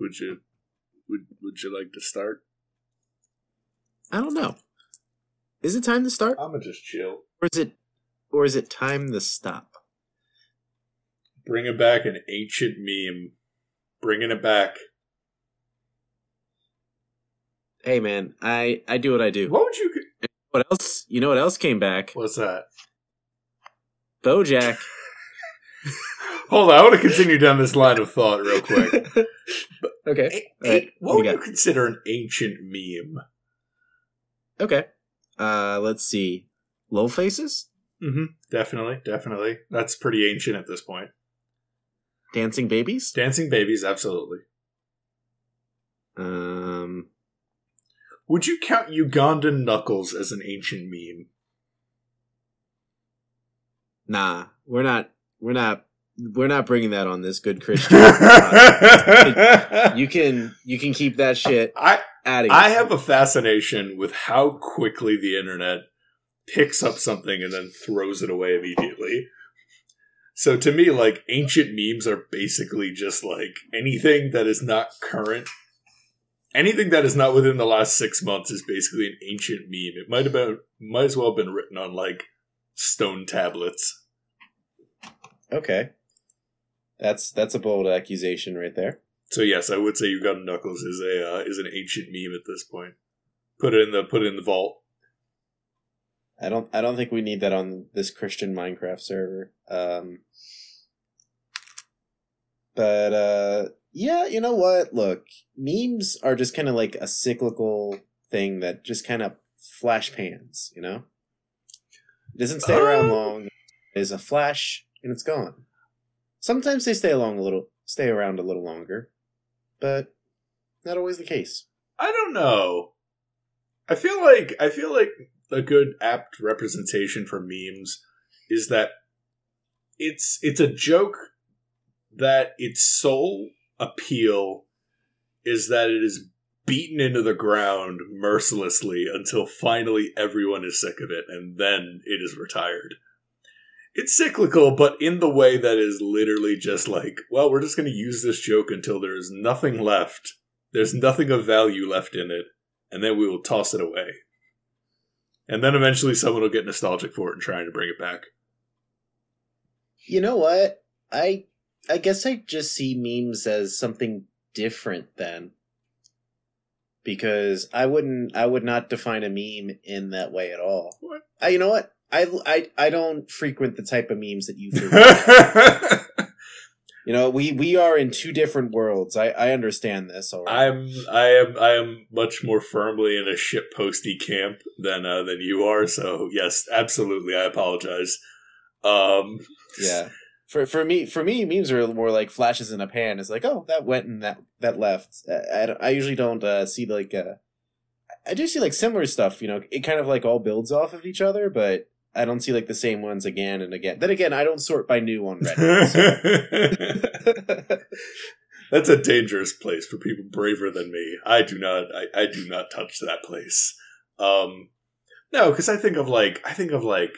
Would you would Would you like to start? I don't know. Is it time to start, I'm gonna just chill. or is it, or is it time to stop? Bringing back an ancient meme. Bringing it back. Hey, man, I I do what I do. What would you? What else? You know what else came back? What's that? BoJack. Hold on, I want to continue down this line of thought real quick. okay. A- All right, a- what what would you you consider an ancient meme? Okay. Uh, let's see. Low faces, Mm-hmm. Definitely, definitely. That's pretty ancient at this point. dancing babies. Dancing babies, absolutely. Um, Would you count Ugandan knuckles as an ancient meme? nah, we're not. We're not. We're not bringing that on this good Christian. you can you can keep that shit I out of I have a fascination with how quickly the internet picks up something and then throws it away immediately. So to me, like ancient memes are basically just like anything that is not current. Anything that is not within the last six months is basically an ancient meme. It might have been might as well have been written on like stone tablets. Okay. That's that's a bold accusation right there. So yes, I would say Ugandan knuckles is a uh, is an ancient meme at this point. Put it in the put it in the vault. I don't I don't think we need that on this Christian Minecraft server. Um But uh yeah, you know what? Look, memes are just kind of like a cyclical thing that just kind of flash pans, you know? It doesn't stay around Oh. long. There's a flash and it's gone. Sometimes they stay along a little stay around a little longer, but not always the case. I don't know. I feel like I feel like a good apt representation for memes is that it's it's a joke that its sole appeal is that it is beaten into the ground mercilessly until finally everyone is sick of it and then it is retired. It's cyclical, but in the way that is literally just like, well, we're just going to use this joke until there is nothing left there's nothing of value left in it, and then we will toss it away. And then eventually someone will get nostalgic for it and trying to bring it back. You know what? I I guess I just see memes as something different then. Because I wouldn't I would not define a meme in that way at all. What? I, you know what? I, I I don't frequent the type of memes that you frequent. you know, we we are in two different worlds. I I understand this already. I'm I am I am much more firmly in a shit posty camp than uh, than you are. So yes, absolutely, I apologize. Um, yeah. For for me for me memes are more like flashes in a pan. It's like, oh, that went and that that left. I I, I usually don't uh, see like uh I do see like similar stuff, you know. It kind of like all builds off of each other, but I don't see like the same ones again and again. Then again, I don't sort by new on Reddit. so- That's a dangerous place for people braver than me. I do not. I, I do not touch that place. Um, no, because I think of like I think of like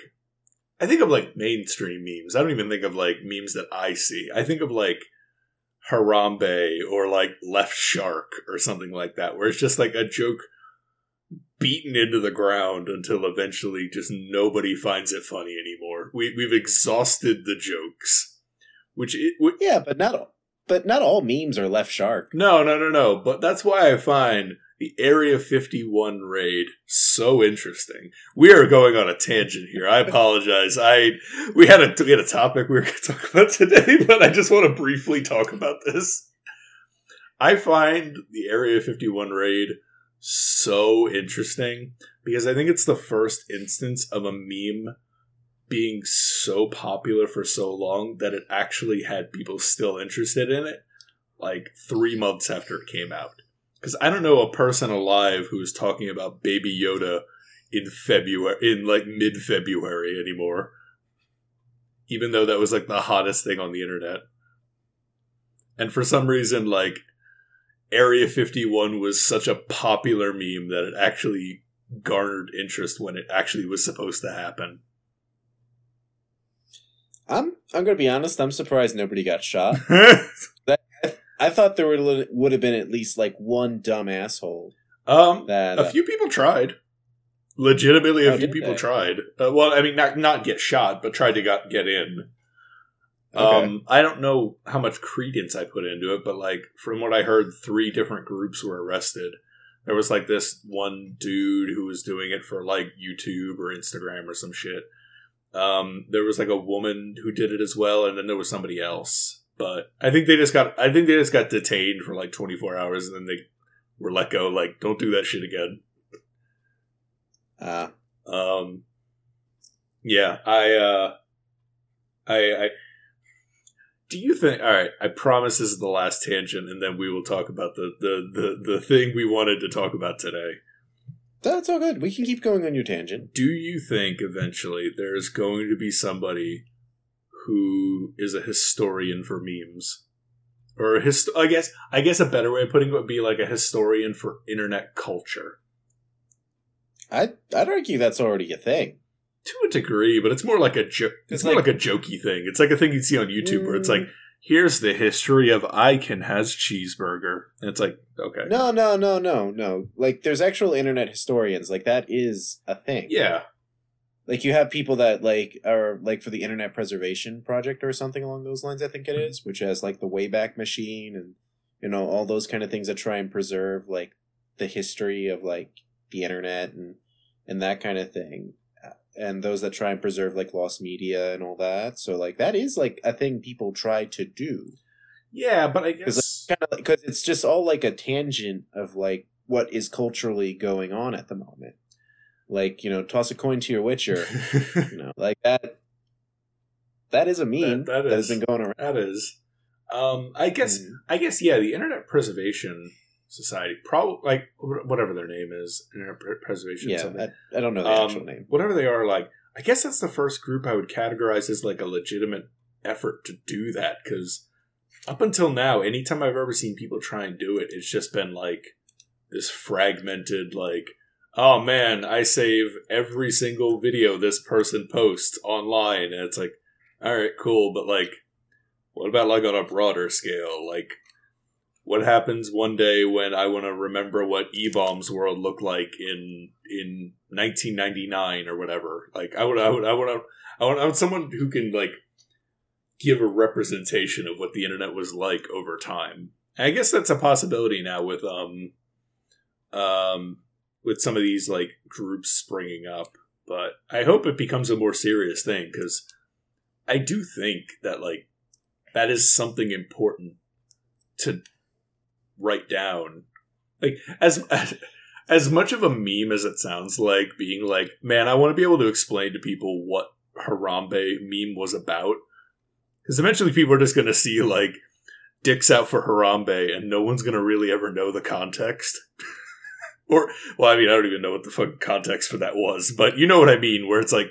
I think of like mainstream memes. I don't even think of like memes that I see. I think of like Harambe or like Left Shark or something like that, where it's just like a joke beaten into the ground until eventually just nobody finds it funny anymore. We we've exhausted the jokes, which it, which yeah, but not all, but not all memes are left shark. no, no, no, no. But that's why I find the Area 51 raid so interesting. We are going on a tangent here. I apologize. I we had a we had a topic we were going to talk about today, but I just want to briefly talk about this. I find the Area 51 raid so interesting because I think it's the first instance of a meme being so popular for so long that it actually had people still interested in it like three months after it came out. Because I don't know a person alive who's talking about Baby Yoda in February, in like mid February anymore. Even though that was like the hottest thing on the internet. And for some reason, like Area 51 was such a popular meme that it actually garnered interest when it actually was supposed to happen. I'm I'm gonna be honest. I'm surprised nobody got shot. I I thought there would would have been at least like one dumb asshole Um, that a few people tried. Legitimately, a Oh, few people they? tried. Uh, well, I mean, not not get shot, but tried to got, get in. Okay. Um, I don't know how much credence I put into it, but like from what I heard, three different groups were arrested. There was like this one dude who was doing it for like YouTube or Instagram or some shit. Um, there was like a woman who did it as well, and then there was somebody else. But I think they just got I think they just got detained for like 24 hours, and then they were let go. Like, don't do that shit again. uh, Um, yeah, I, uh, I, I, do you think? All right, I promise this is the last tangent, and then we will talk about the the the the thing we wanted to talk about today. that's all good. We can keep going on your tangent. Do you think eventually there's going to be somebody who is a historian for memes? Or a hist- I guess I guess a better way of putting it would be like a historian for internet culture. I I'd argue that's already a thing. To a degree, but it's more like a joke. It's It's more like- like, a jokey thing. It's like a thing you'd see on YouTube where it's Mm. like, "Here's the history of I Can Has Cheezburger," and it's like, okay, No, no, no, no, no. Like there's actual internet historians. Like that is a thing. yeah, Like you have people that like are like for the Internet Preservation Project or something along those lines. I think it is, which has like the Wayback Machine and you know all those kind of things that try and preserve like the history of like the internet and and that kind of thing. And those that try and preserve like lost media and all that. So like that is like a thing people try to do. yeah, but I Because guess of like because it's just all like a tangent of like what is culturally going on at the moment. Like you know, toss a coin to your Witcher. you know, like that. That is a meme That- that that, has been going around. that is. Um, I guess Mm. I guess yeah, the Internet Preservation Society, probably like whatever their name is, Internet Pre- Preservation. Yeah, something. I, I don't know the um, actual name. whatever they are, like I guess that's the first group I would categorize as like a legitimate effort to do that because up until now, anytime I've ever seen people try and do it, it's just been like this fragmented, like, oh man, I save every single video this person posts online, and it's like, all right, cool, but like, what about like on a broader scale, like. What happens one day when I want to remember what E Bombs World looked like in in 1999 or whatever? Like I would I would I would I want I want someone who can like give a representation of what the internet was like over time. And I guess that's a possibility now with um um with some of these like groups springing up. But I hope it becomes a more serious thing because I do think that like that is something important to write down. Like as as much of a meme as it sounds like being like, man, I want to be able to explain to people what Harambe meme was about. Because eventually people are just going to see like dicks out for Harambe and no one's going to really ever know the context. or, well, I mean, I don't even know what the fucking context for that was, but you know what I mean, where it's like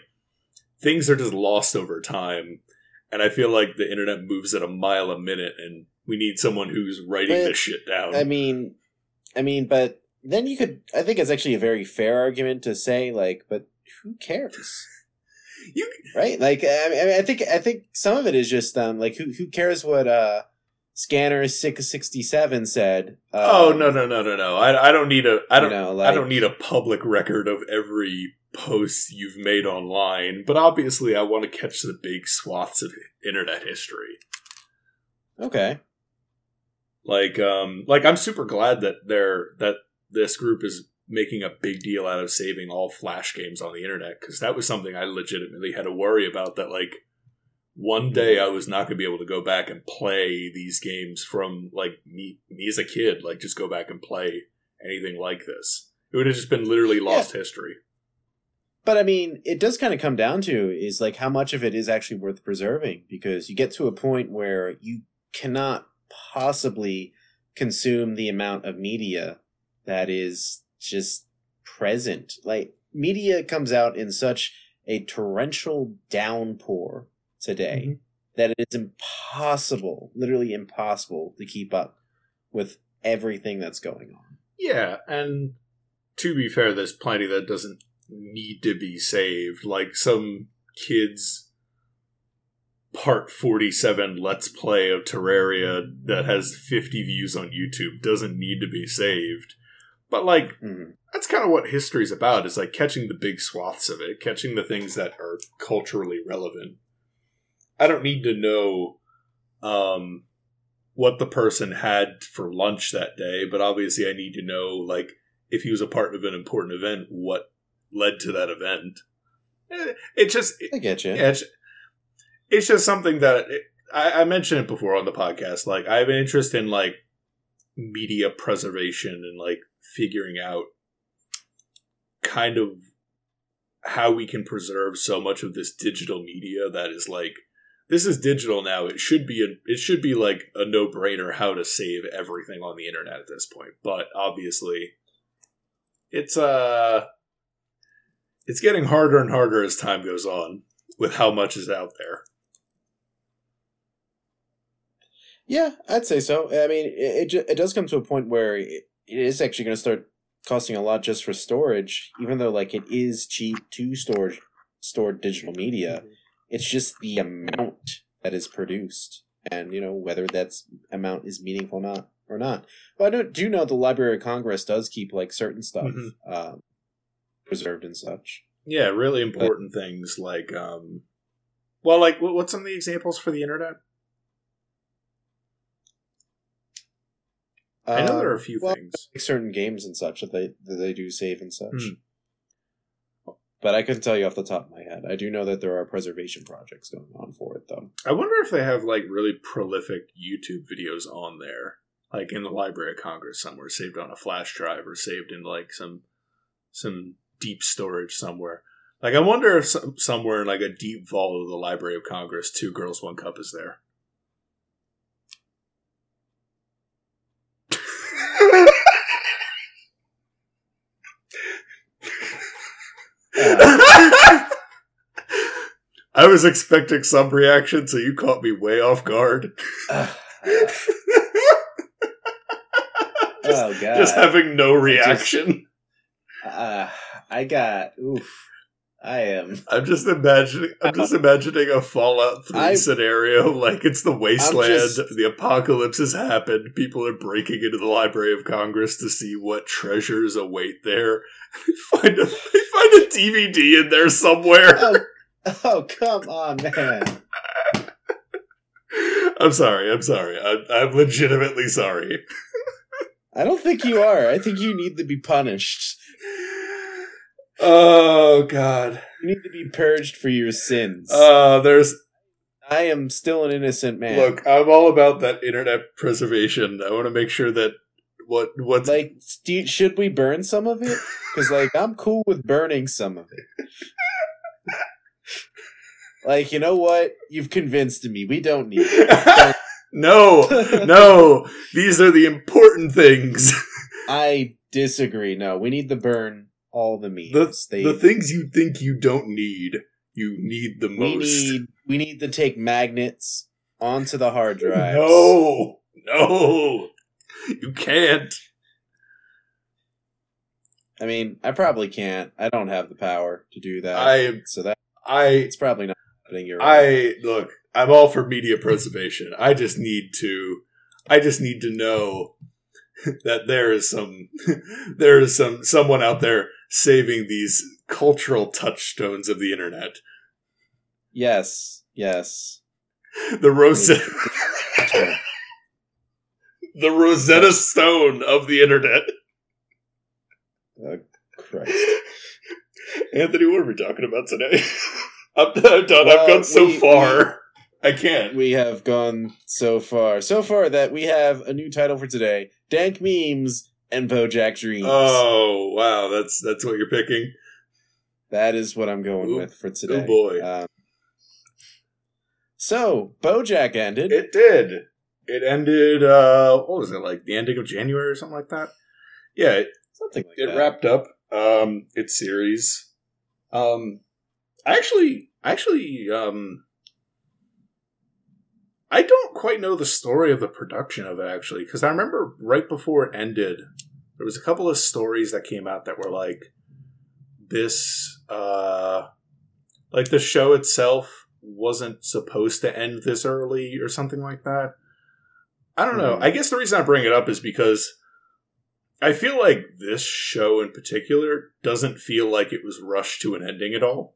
things are just lost over time. And I feel like the internet moves at a mile a minute and we need someone who's writing But, this shit down. I mean, I mean, but then you could. I think it's actually a very fair argument to say, like, but who cares, you right? Like, I mean, I think I think some of it is just um, like who who cares what uh, Scanner six sixty seven said? Um, Oh no no no no no! I, I don't need a I don't you know, I don't need a public record of every post you've made online, but obviously I want to catch the big swaths of internet history. Okay, Like um like I'm super glad that they're that this group is making a big deal out of saving all flash games on the internet because that was something I legitimately had to worry about that like one day I was not going to be able to go back and play these games from like me me as a kid like just go back and play anything like this. It would have just been literally lost history. but I mean, it does kind of come down to is like how much of it is actually worth preserving because you get to a point where you cannot possibly consume the amount of media that is just present. Like media comes out in such a torrential downpour today mm-hmm. that it is impossible, literally impossible to keep up with everything that's going on. Yeah, and to be fair, there's plenty that doesn't need to be saved. Like some kids part 47 let's play of terraria that has 50 views on youtube doesn't need to be saved but like Mhm. that's kind of what history's about is like catching the big swaths of it catching the things that are culturally relevant i don't need to know um what the person had for lunch that day but obviously i need to know like if he was a part of an important event what led to that event Eh, it just I get you. yeah, it's, just something that it, I, I mentioned it before on the podcast. Like, I have an interest in like media preservation and like figuring out kind of how we can preserve so much of this digital media that is like this is digital now. It should be a, it should be like a no brainer how to save everything on the internet at this point. But obviously, it's uh it's getting harder and harder as time goes on with how much is out there. Yeah, I'd say so. I mean, it it, it does come to a point where it, it is actually going to start costing a lot just for storage, even though like it is cheap to store store digital media. It's just the amount that is produced, and you know whether that's amount is meaningful or not or not. But I do, do know the Library of Congress does keep like certain stuff Mhm. um, preserved and such. Yeah, really important things like um well like what- what's some of the examples for the internet? I know there are a Um, few well, things. like certain games and such that they that they do save and such. Hmm. But I couldn't tell you off the top of my head. I do know that there are preservation projects going on for it, though. I wonder if they have like really prolific YouTube videos on there, like in the Library of Congress somewhere, saved on a flash drive or saved in like some some deep storage somewhere. Like I wonder if some, somewhere in like a deep vault of the Library of Congress, Two Girls One Cup is there. I was expecting some reaction, so you caught me way off guard. oh just, god! just having no reaction. uh, I got oof. I am. I'm just imagining. I'm just imagining a Fallout Three I- scenario. Like it's the wasteland. just- the apocalypse has happened. People are breaking into the Library of Congress to see what treasures await there. They find a, they find a DVD in there somewhere. Oh, oh come on, man! I'm sorry. I'm sorry. I'm, I'm legitimately sorry. I don't think you are. I think you need to be punished. Oh God. You need to be purged for your sins. Uh, there's I am still an innocent man. look. I'm all about that internet preservation. I want to make sure that what what's like, do you- should we burn some of it? Because like I'm cool with burning some of it. Like you know what? You've convinced me. We don't need it. no, no. These are the important things. I disagree. No, we need to burn all the memes. The, they, the things you think you don't need, you need the we most. need we need to take magnets onto the hard drive. No, no, you can't. I mean, I probably can't. I don't have the power to do that. I, so that I, it's probably not happening. You're right. I look. I'm all for media preservation. I just need to. I just need to know that there is some, there is some someone out there saving these cultural touchstones of the internet. Yes, yes. The Rosetta, the Rosetta Stone of the internet. Oh, Christ. Anthony, what are we talking about today? I'm, I'm done. Well, I've gone so we- far. I can't. We have gone so far, so far that we have a new title for today: Dank memes and BoJack Dreams. Oh wow, that's that's what you're picking. That is what I'm going Ooh. with for today. Oh boy, Um, so BoJack ended. it did. It ended. uh What was it like? The ending of January or something like that. Yeah, it, something like it that. wrapped up. Um, its series. Um, I actually, actually, um, I don't quite know the story of the production of it actually, because I remember right before it ended, there was a couple of stories that came out that were like this, uh, like the show itself wasn't supposed to end this early or something like that. I don't know. Mhm. I guess the reason I bring it up is because I feel like this show in particular doesn't feel like it was rushed to an ending at all.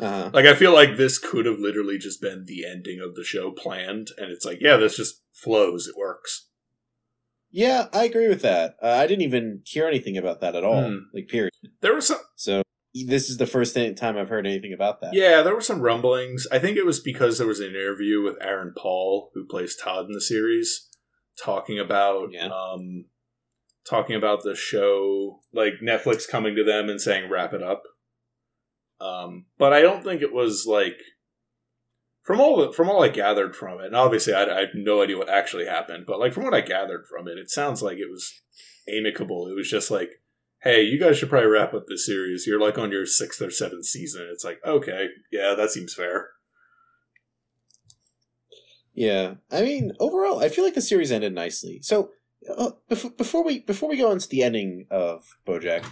Uh-huh. Like I feel like this could have literally just been the ending of the show planned, and it's like, yeah, this just flows. It works. Yeah, I agree with that. Uh, I didn't even hear anything about that at all. Hmm. Like, period. There was some, So this is the first thing- time I've heard anything about that. yeah, there were some rumblings. I think it was because there was an interview with Aaron Paul, who plays Todd in the series, talking about, Yeah. um, talking about the show, like Netflix coming to them and saying wrap it up. Um, but I don't think it was like from all from all I gathered from it, and obviously I, I have no idea what actually happened, but like from what I gathered from it, it sounds like it was amicable. It was just like, hey, you guys should probably wrap up this series. You're like on your sixth or seventh season. It's like, okay, yeah, that seems fair. Yeah, I mean, overall, I feel like the series ended nicely. So, uh, before, before we before we go into the ending of BoJack,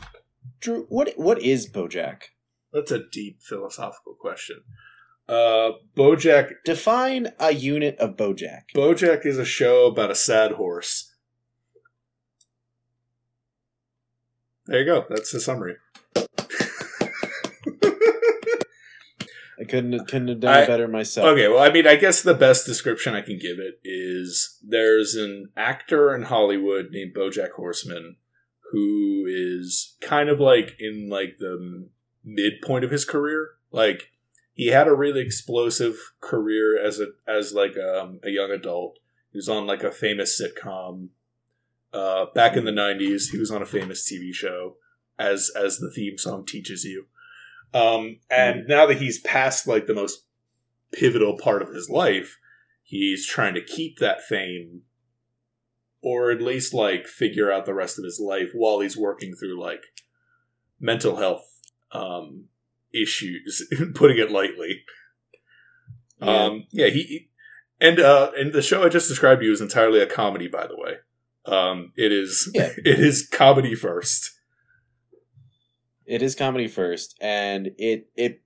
Drew, what what is BoJack? That's a deep philosophical question. Uh, BoJack Define a unit of BoJack. BoJack is a show about a sad horse. There you go. That's the summary. I couldn't couldn't have done I- it better myself. Okay, well, I mean, I guess the best description I can give it is there's an actor in Hollywood named BoJack Horseman who is kind of like in like the midpoint of his career. Like he had a really explosive career as a as like um, a young adult. He was on like a famous sitcom. Uh, back in the '90s, he was on a famous TV show, as as the theme song teaches you. Um, and now that he's past like the most pivotal part of his life, he's trying to keep that fame or at least like figure out the rest of his life while he's working through like mental health um issues putting it lightly Yeah. um yeah he and uh and the show i just described to you is entirely a comedy by the way um it is Yeah. it is comedy first It is comedy first, and it it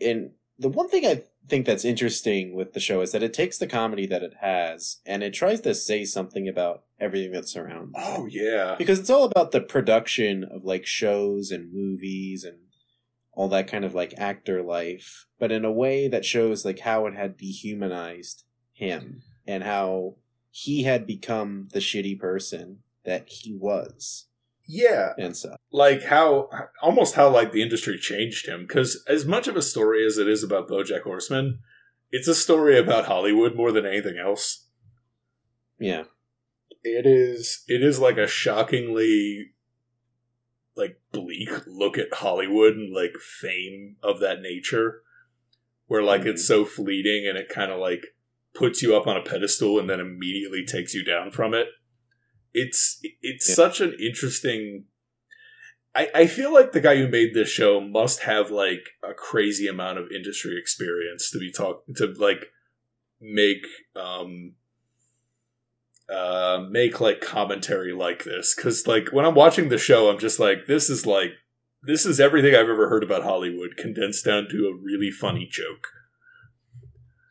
and the one thing I think that's interesting with the show is that it takes the comedy that it has and it tries to say something about everything that surrounds. it. oh yeah because it's all about the production of like shows and movies and all that kind of like actor life, but in a way that shows like how it had dehumanized him and how he had become the shitty person that he was. Yeah. And so like how almost how like the industry changed him because as much of a story as it is about bojack horseman it's a story about hollywood more than anything else. Yeah. it is it is like a shockingly like bleak look at hollywood and like fame of that nature where like Mhm. it's so fleeting and it kind of like puts you up on a pedestal and then immediately takes you down from it it's it's Yeah. such an interesting I, I feel like the guy who made this show must have like a crazy amount of industry experience to be talk to like make um uh make like commentary like this because like when i'm watching the show i'm just like this is like this is everything i've ever heard about hollywood condensed down to a really funny joke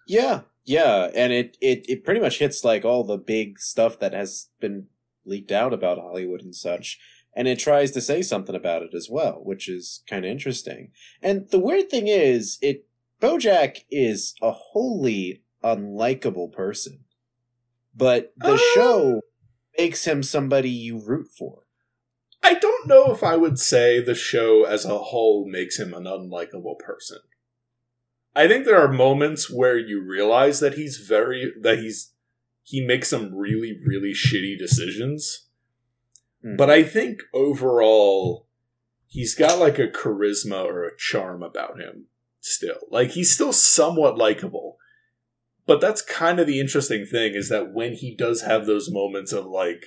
Yeah. Yeah. And it, it, it pretty much hits like all the big stuff that has been leaked out about Hollywood and such. And it tries to say something about it as well, which is kind of interesting. And the weird thing is, it Bojack is a wholly unlikable person, but the Uh. show makes him somebody you root for. i don't know if i would say the show as a whole makes him an unlikable person i think there are moments where you realize that he's very that he's he makes some really really shitty decisions Hmm. But I think overall, he's got like a charisma or a charm about him still. Like he's still somewhat likable. But that's kind of the interesting thing is that when he does have those moments of like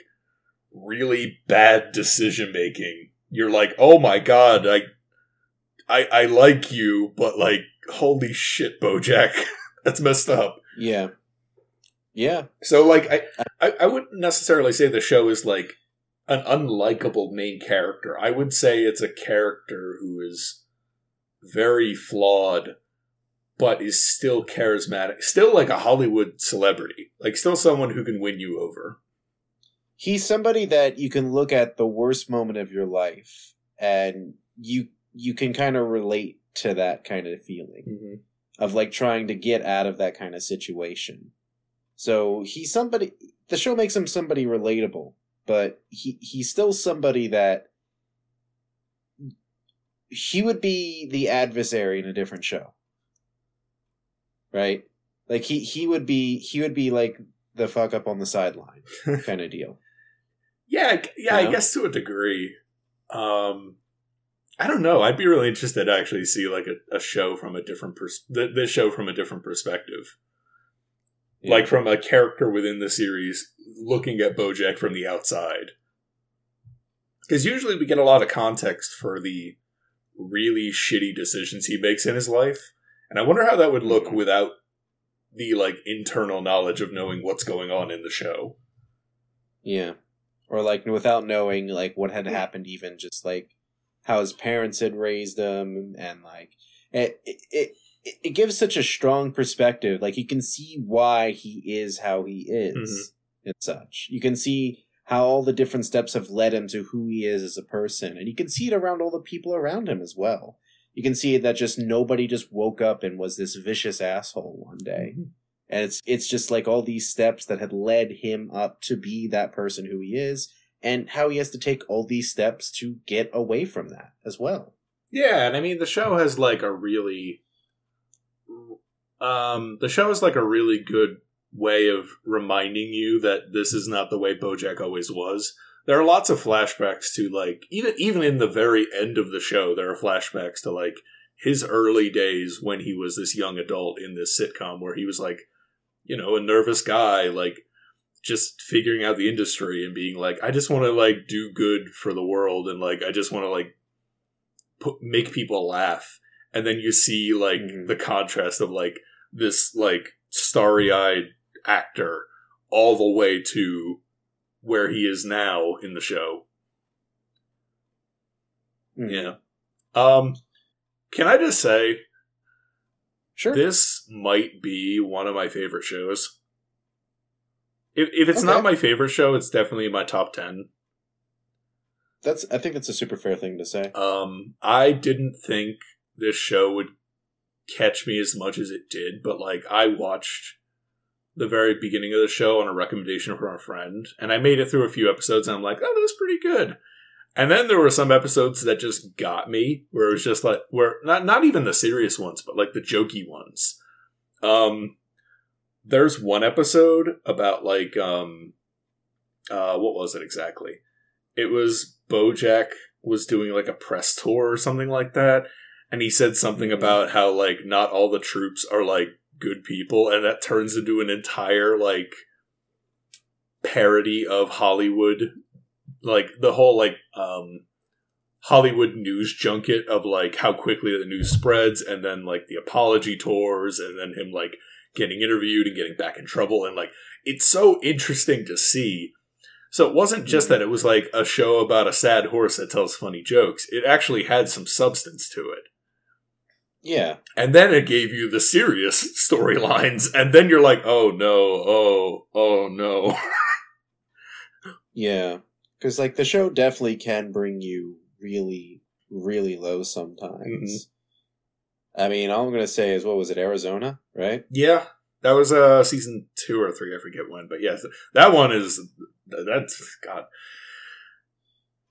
really bad decision making, you're like, oh my god, I, I, I like you, but like, holy shit, BoJack, that's messed up. yeah. Yeah. So like I, I I wouldn't necessarily say the show is like an unlikable main character. I would say it's a character who is very flawed but is still charismatic, still like a Hollywood celebrity, like still someone who can win you over. He's somebody that you can look at the worst moment of your life and you you can kind of relate to that kind of feeling Mm-hmm. of like trying to get out of that kind of situation. So he's somebody the show makes him somebody relatable, but he he's still somebody that he would be the adversary in a different show. Right? Like he he would be he would be like the fuck up on the sideline kind of deal. Yeah, yeah, You I guess to a degree. Um, I don't know. I'd be really interested to actually see like a, a show from a different pers- th- this show from a different perspective, Yeah. like from a character within the series looking at BoJack from the outside. Because usually we get a lot of context for the really shitty decisions he makes in his life, and I wonder how that would look Mhm. without the like internal knowledge of knowing what's going on in the show. Yeah. Or like without knowing like what had happened even just like how his parents had raised him and like it it it, it gives such a strong perspective. Like you can see why he is how he is and such. You can see how all the different steps have led him to who he is as a person. And you can see it around all the people around him as well. You can see that just nobody just woke up and was this vicious asshole one day. And it's it's just like all these steps that had led him up to be that person who he is and how he has to take all these steps to get away from that as well. Yeah, and I mean the show has like a really um the show is like a really good way of reminding you that this is not the way Bojack always was. There are lots of flashbacks to like even even in the very end of the show there are flashbacks to like his early days when he was this young adult in this sitcom where he was like you know a nervous guy like just figuring out the industry and being like I just want to like do good for the world and like I just want to like put make people laugh and then you see like Mhm. the contrast of like this like starry-eyed actor all the way to where he is now in the show. Mhm. yeah. Um can i just say sure. this might be one of my favorite shows. If, if it's not my favorite show it's definitely in my top 10 that's i think that's a super fair thing to say. Um, I didn't think this show would catch me as much as it did, but like I watched the very beginning of the show on a recommendation from a friend, and I made it through a few episodes, and I'm like, oh, that was pretty good. And then there were some episodes that just got me, where it was just like, where not not even the serious ones, but like the jokey ones. Um, there's one episode about like um, uh, what was it exactly? It was BoJack was doing like a press tour or something like that, and he said something about how like not all the troops are like good people, and that turns into an entire like parody of Hollywood, like the whole like um Hollywood news junket of like how quickly the news spreads, and then like the apology tours, and then him like getting interviewed and getting back in trouble, and like it's so interesting to see. So it wasn't just that it was like a show about a sad horse that tells funny jokes. It actually had some substance to it. Yeah. And then it gave you the serious storylines, and then you're like, oh no, oh, oh no. yeah. Because like the show definitely can bring you really really low sometimes. I mean all i'm gonna say is what was it arizona right? Yeah, that was uh season two or three, I forget when, but yes, that one is that's God.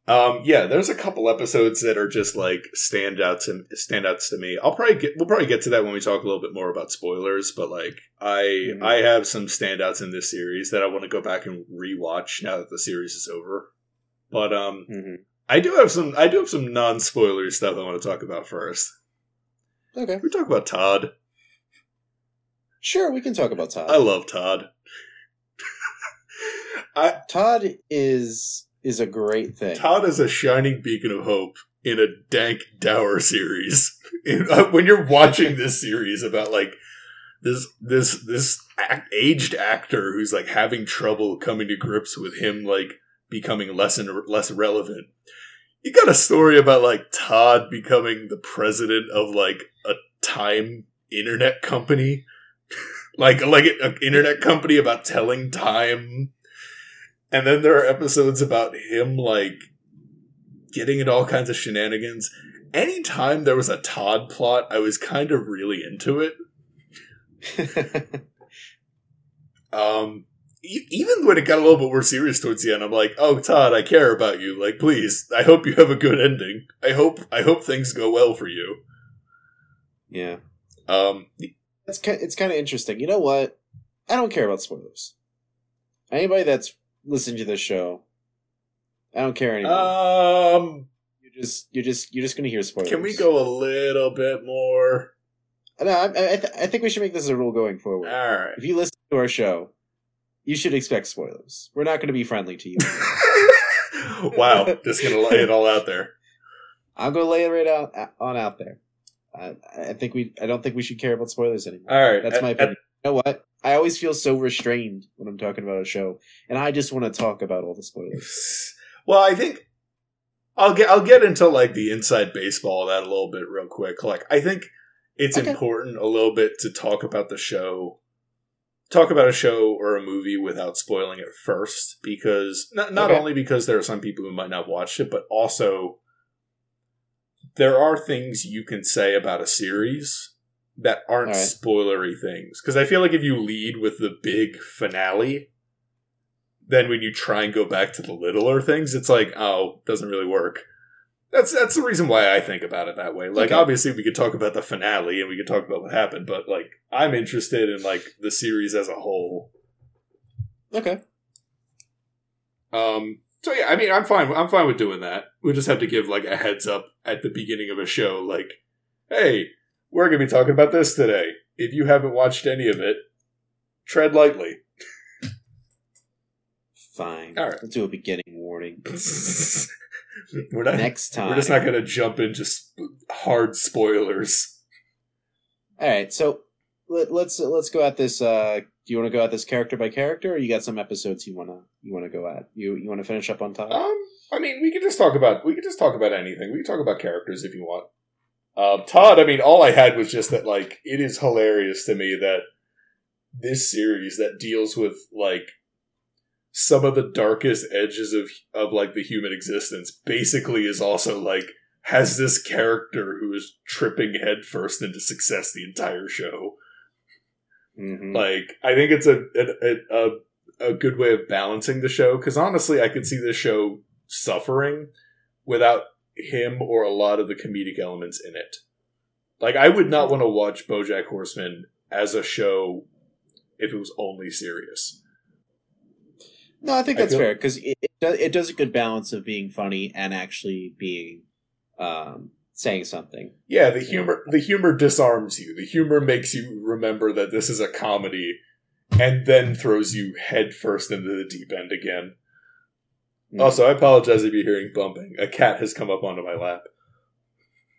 Um, yeah, there's a couple episodes that are just like standouts and standouts to me. I'll probably get we'll probably get to that when we talk a little bit more about spoilers, but like I Mhm. I have some standouts in this series that I want to go back and rewatch now that the series is over. But um mm-hmm. I do have some I do have some non spoilery stuff I want to talk about first. okay We talk about Todd. sure we can talk about todd I love Todd. I todd is is a great thing Todd is a shining beacon of hope in a dank, dour series. In- uh, when you're watching this series about like this this this act, aged actor who's like having trouble coming to grips with him like becoming less and less relevant. You got a story about like Todd becoming the president of like a time internet company, like like an internet company about telling time, and then there are episodes about him like getting into all kinds of shenanigans. Anytime there was a Todd plot, I was kind of really into it. Um, e- even when it got a little bit more serious towards the end, I'm like, "Oh, Todd, I care about you. Like, please, I hope you have a good ending. I hope, I hope things go well for you." yeah, Um, it's ki- it's kind of interesting. You know what? I don't care about spoilers. Anybody that's listening to this show, I don't care anymore. um, you're just you're just you're just gonna hear spoilers. can we go a little bit more? No, I, I, th- I think we should make this a rule going forward. All right. if you listen to our show, you should expect spoilers. We're not going to be friendly to you. wow, just gonna lay it all out there. I'm going to lay it right out on out there. I, I think we. I don't think we should care about spoilers anymore. All right, That's my at- opinion. You know what? I always feel so restrained when I'm talking about a show, and I just want to talk about all the spoilers. Well, I think I'll get I'll get into like the inside baseball of that a little bit real quick. Like I think it's Okay. important a little bit to talk about the show talk about a show or a movie without spoiling it first because not, not Okay. only because there are some people who might not watch it but also there are things you can say about a series that aren't right. spoilery things because i feel like if you lead with the big finale then when you try and go back to the littler things it's like oh doesn't really work that's that's the reason why i think about it that way like Okay. obviously we could talk about the finale and we could talk about what happened but like i'm interested in like the series as a whole Okay. um so yeah i mean i'm fine i'm fine with doing that we just have to give like a heads up at the beginning of a show like hey we're gonna be talking about this today if you haven't watched any of it tread lightly Fine. All right. Let's do a beginning warning. we're not Next time. we're just not gonna jump into sp- hard spoilers All right. So let, let's let's go at this. Uh, do you want to go at this character by character, or you got some episodes you wanna you wanna go at? You you want to finish up on top? Um, I mean, we could just talk about we could just talk about anything. We can talk about characters if you want. Um, Todd, I mean, all I had was just that like it is hilarious to me that this series that deals with like some of the darkest edges of of like the human existence basically is also like has this character who is tripping headfirst into success the entire show. Mhm. Like, I think it's a a, a, a good way of balancing the show because honestly, I could see this show suffering without him or a lot of the comedic elements in it. Like, I would not want to watch BoJack Horseman as a show if it was only serious. No, I think I that's feel- fair because it, it does it does a good balance of being funny and actually being um saying something. Yeah, the humor the humor disarms you. The humor makes you remember that this is a comedy and then throws you headfirst into the deep end again. Mm. Also, I apologize if you're hearing bumping. A cat has come up onto my lap.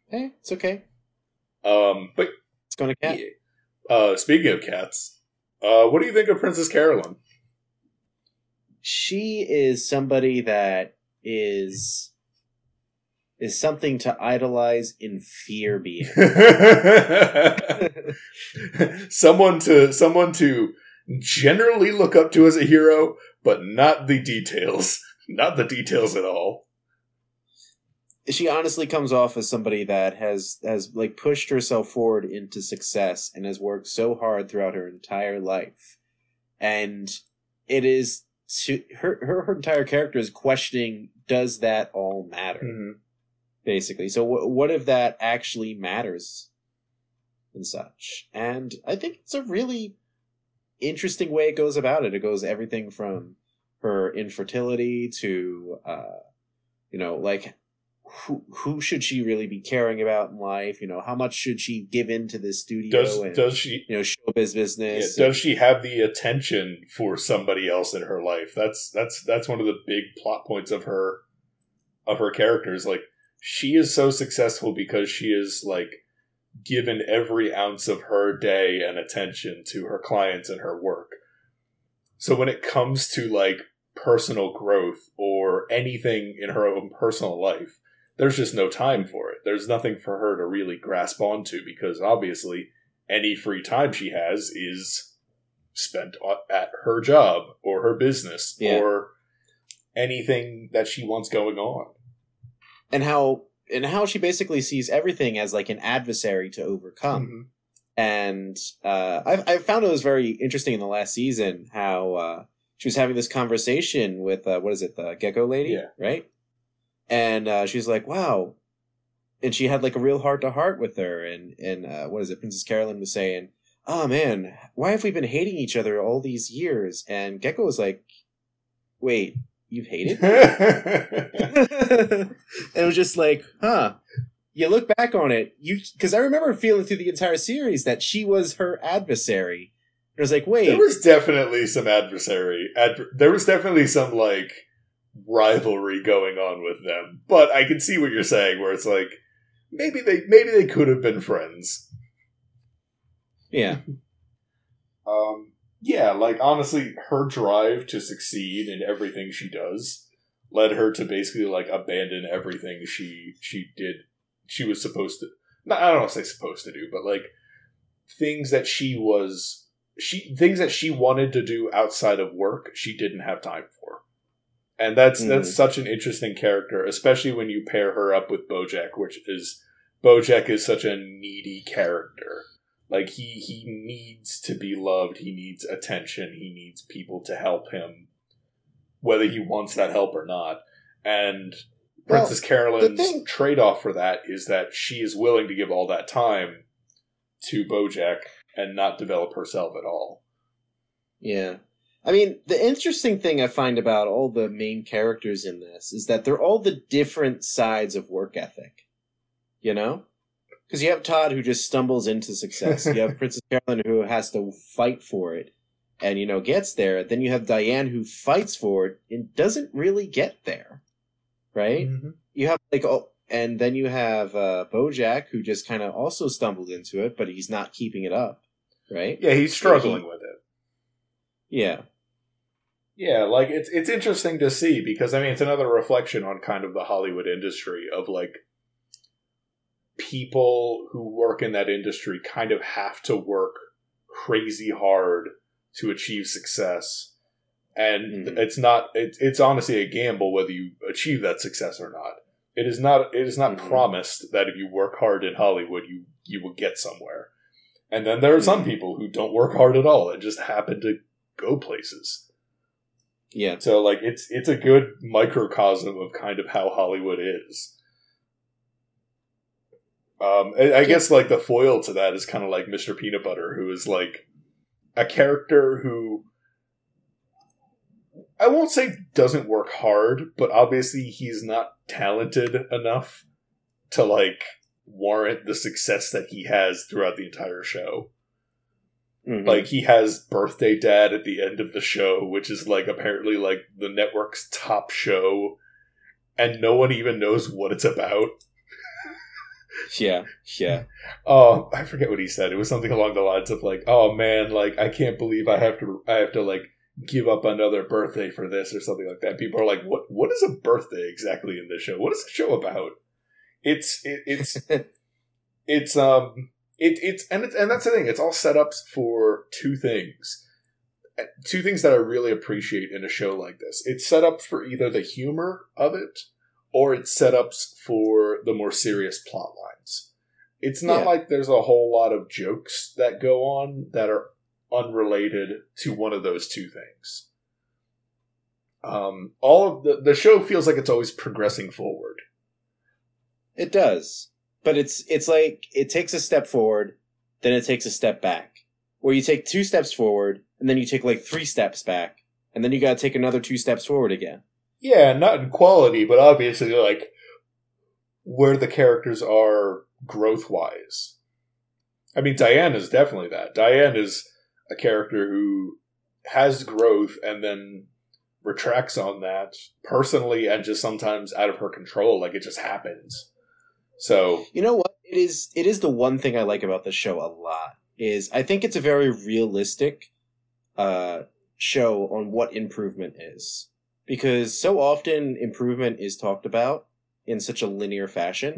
Hey, it's okay. Um, but It's going to cat. uh, speaking of cats, uh, what do you think of Princess Carolyn? She is somebody that is is something to idolize in fear being. someone to someone to generally look up to as a hero, but not the details. Not the details at all. she honestly comes off as somebody that has has like pushed herself forward into success and has worked so hard throughout her entire life. And it is to, her, her her entire character is questioning does that all matter? Mm-hmm. basically. So wh- what if that actually matters and such? And i think it's a really interesting way it goes about it. It goes everything from her infertility to uh you know like who who should she really be caring about in life you know how much should she give into this studio Does and does she you know showbiz yeah, business does she have the attention for somebody else in her life? That's that's that's one of the big plot points of her of her characters. Like she is so successful because she is like given every ounce of her day and attention to her clients and her work. So when it comes to like personal growth or anything in her own personal life, there's just no time for it. There's nothing for her to really grasp onto because obviously any free time she has is spent at her job or her business Yeah. or anything that she wants going on. and how and how she basically sees everything as like an adversary to overcome. Mhm. and uh, I've, I found it was very interesting in the last season how uh, she was having this conversation with uh, what is it the gecko lady Yeah. right and uh, she's like wow and she had like a real heart to heart with her and and uh, what is it princess carolyn was saying oh man why have we been hating each other all these years and gecko was like wait you've hated and it was just like, huh. You look back on it, you because I remember feeling through the entire series that she was her adversary. It was like, wait, there was definitely some adversary. Adver- there was definitely some like rivalry going on with them. But I can see what you're saying, where it's like maybe they maybe they could have been friends. yeah, Um, yeah, like honestly, her drive to succeed in everything she does led her to basically like abandon everything she she did. She was supposed to. Not, I don't want to say supposed to do, but like things that she was she things that she wanted to do outside of work. She didn't have time for, and that's that's Mhm. such an interesting character, especially when you pair her up with BoJack, which is BoJack is such a needy character. Like he he needs to be loved. He needs attention. He needs people to help him, whether he wants that help or not. And Well, Princess Carolyn's thing- trade off for that is that she is willing to give all that time to BoJack and not develop herself at all. yeah. I mean, the interesting thing I find about all the main characters in this is that they're all the different sides of work ethic. You know? Because you have Todd who just stumbles into success. you have Princess Carolyn who has to fight for it and, you know, gets there. Then you have Diane who fights for it and doesn't really get there. Right? you have like oh and then you have uh bojack who just kind of also stumbled into it but he's not keeping it up right Yeah, he's struggling with it. yeah Yeah, like it's it's interesting to see because I mean it's another reflection on kind of the Hollywood industry of like people who work in that industry kind of have to work crazy hard to achieve success. And Mhm. it's not it's it's honestly a gamble whether you achieve that success or not. It is not it is not Mhm. promised that if you work hard in Hollywood you you will get somewhere. And then there are some Mhm. people who don't work hard at all and just happen to go places. yeah So like it's it's a good microcosm of kind of how Hollywood is. Um, I, I guess like the foil to that is kind of like Mr. Peanut Butter, who is like a character who I won't say doesn't work hard, but obviously he's not talented enough to like warrant the success that he has throughout the entire show. Mhm. Like he has birthday dad at the end of the show, which is like apparently like the network's top show, and no one even knows what it's about. yeah yeah Oh, I forget what he said. It was something along the lines of like, "Oh man, like I can't believe I have to, I have to like give up another birthday for this or something like that." People are like, "What? What is a birthday exactly in this show? What is the show about?" It's it, it's it's um it it's and it's and that's the thing. It's all set setups for two things. Uh, Two things that I really appreciate in a show like this. It's set up for either the humor of it or it's setups for the more serious plot lines. It's not Yeah. like there's a whole lot of jokes that go on that are unrelated to one of those two things. Um, all of the the show feels like it's always progressing forward. It does but it's it's like it takes a step forward then it takes a step back where you take two steps forward and then you take like three steps back and then you got to take another two steps forward again Yeah, not in quality, but obviously like where the characters are growth wise. I mean, Diane is definitely that. Diane is a character who has growth and then retracts on that personally and just sometimes out of her control. Like it just happens. So You know what? It is it is the one thing I like about the show a lot. Is I think it's a very realistic uh show on what improvement is. Because so often improvement is talked about in such a linear fashion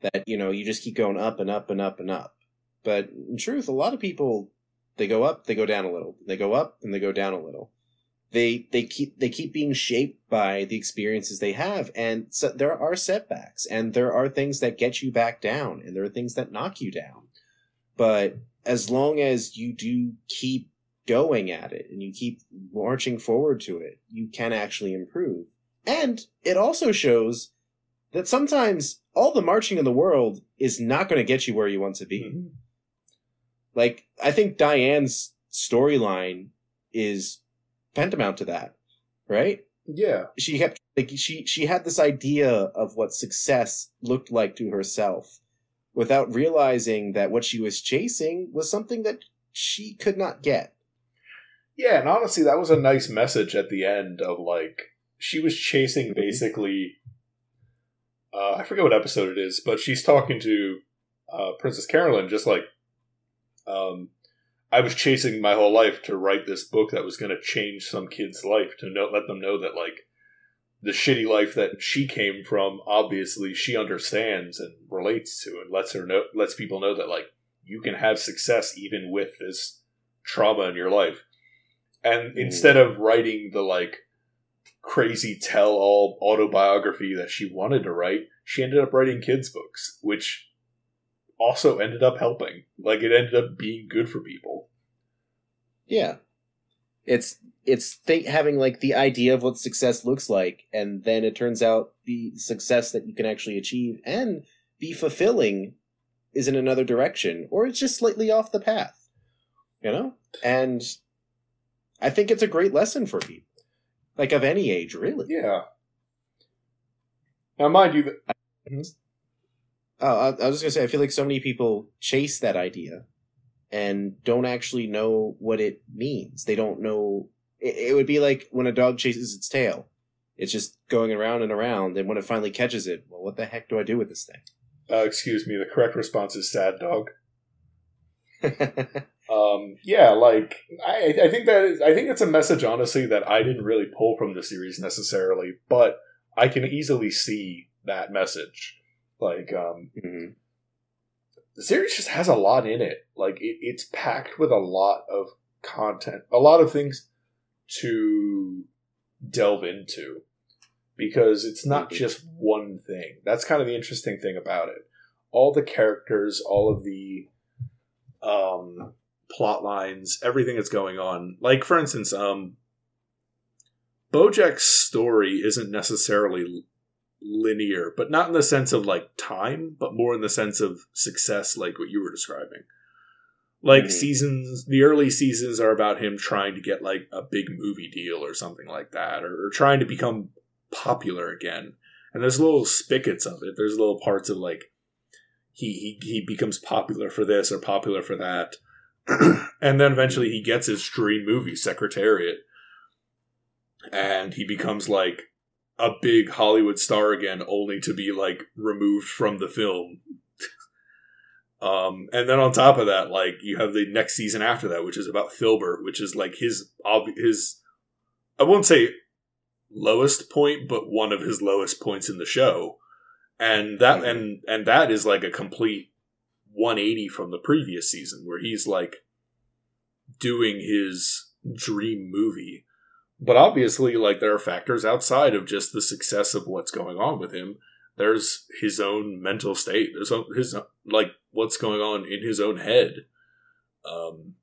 that, you know, you just keep going up and up and up and up. But in truth, a lot of people they go up, they go down a little. They go up and they go down a little. They they keep they keep being shaped by the experiences they have, and so there are setbacks, and there are things that get you back down, and there are things that knock you down. But as long as you do keep going at it and you keep marching forward to it, you can actually improve. And it also shows that sometimes all the marching in the world is not going to get you where you want to be. Mm-hmm. Like, I think Diane's storyline is tantamount to that, right? Yeah. She kept like she she had this idea of what success looked like to herself without realizing that what she was chasing was something that she could not get. Yeah, and honestly that was a nice message at the end of like she was chasing basically uh, I forget what episode it is, but she's talking to uh, Princess Carolyn just like um, I was chasing my whole life to write this book that was going to change some kid's life to know, let them know that like the shitty life that she came from, obviously she understands and relates to, and lets her know, lets people know that like you can have success even with this trauma in your life. And mm. instead of writing the like crazy tell all autobiography that she wanted to write, she ended up writing kids' books, which also ended up helping. Like it ended up being good for people. Yeah. It's it's th- having like the idea of what success looks like and then it turns out the success that you can actually achieve and be fulfilling is in another direction or it's just slightly off the path. You know? And I think it's a great lesson for people. Like of any age, really. Yeah. Now mind you that mm-hmm. Oh, I, I was just gonna say, I feel like so many people chase that idea and don't actually know what it means. They don't know. It, it would be like when a dog chases its tail. It's just going around and around, and when it finally catches it, well, what the heck do I do with this thing? Uh, excuse me. The correct response is sad dog. um, yeah, like I, I think that is, I think it's a message, honestly, that I didn't really pull from the series necessarily, but I can easily see that message. Like, um, mm-hmm. the series just has a lot in it. Like, it, it's packed with a lot of content, a lot of things to delve into because it's not mm-hmm. just one thing. That's kind of the interesting thing about it. All the characters, all of the um, plot lines, everything that's going on. Like, for instance, um, Bojack's story isn't necessarily linear, but not in the sense of like time, but more in the sense of success, like what you were describing. Like mm-hmm. seasons, the early seasons are about him trying to get like a big movie deal or something like that, or, or trying to become popular again. And there's little spigots of it. There's little parts of like he he, he becomes popular for this or popular for that. and then eventually he gets his dream movie, Secretariat. And he becomes like a big Hollywood star again, only to be like removed from the film. um, and then on top of that, like you have the next season after that, which is about Philbert, which is like his ob- his I won't say lowest point, but one of his lowest points in the show, and that mm-hmm. and and that is like a complete 180 from the previous season, where he's like doing his dream movie but obviously, like there are factors outside of just the success of what's going on with him. There's his own mental state. There's his like what's going on in his own head, um,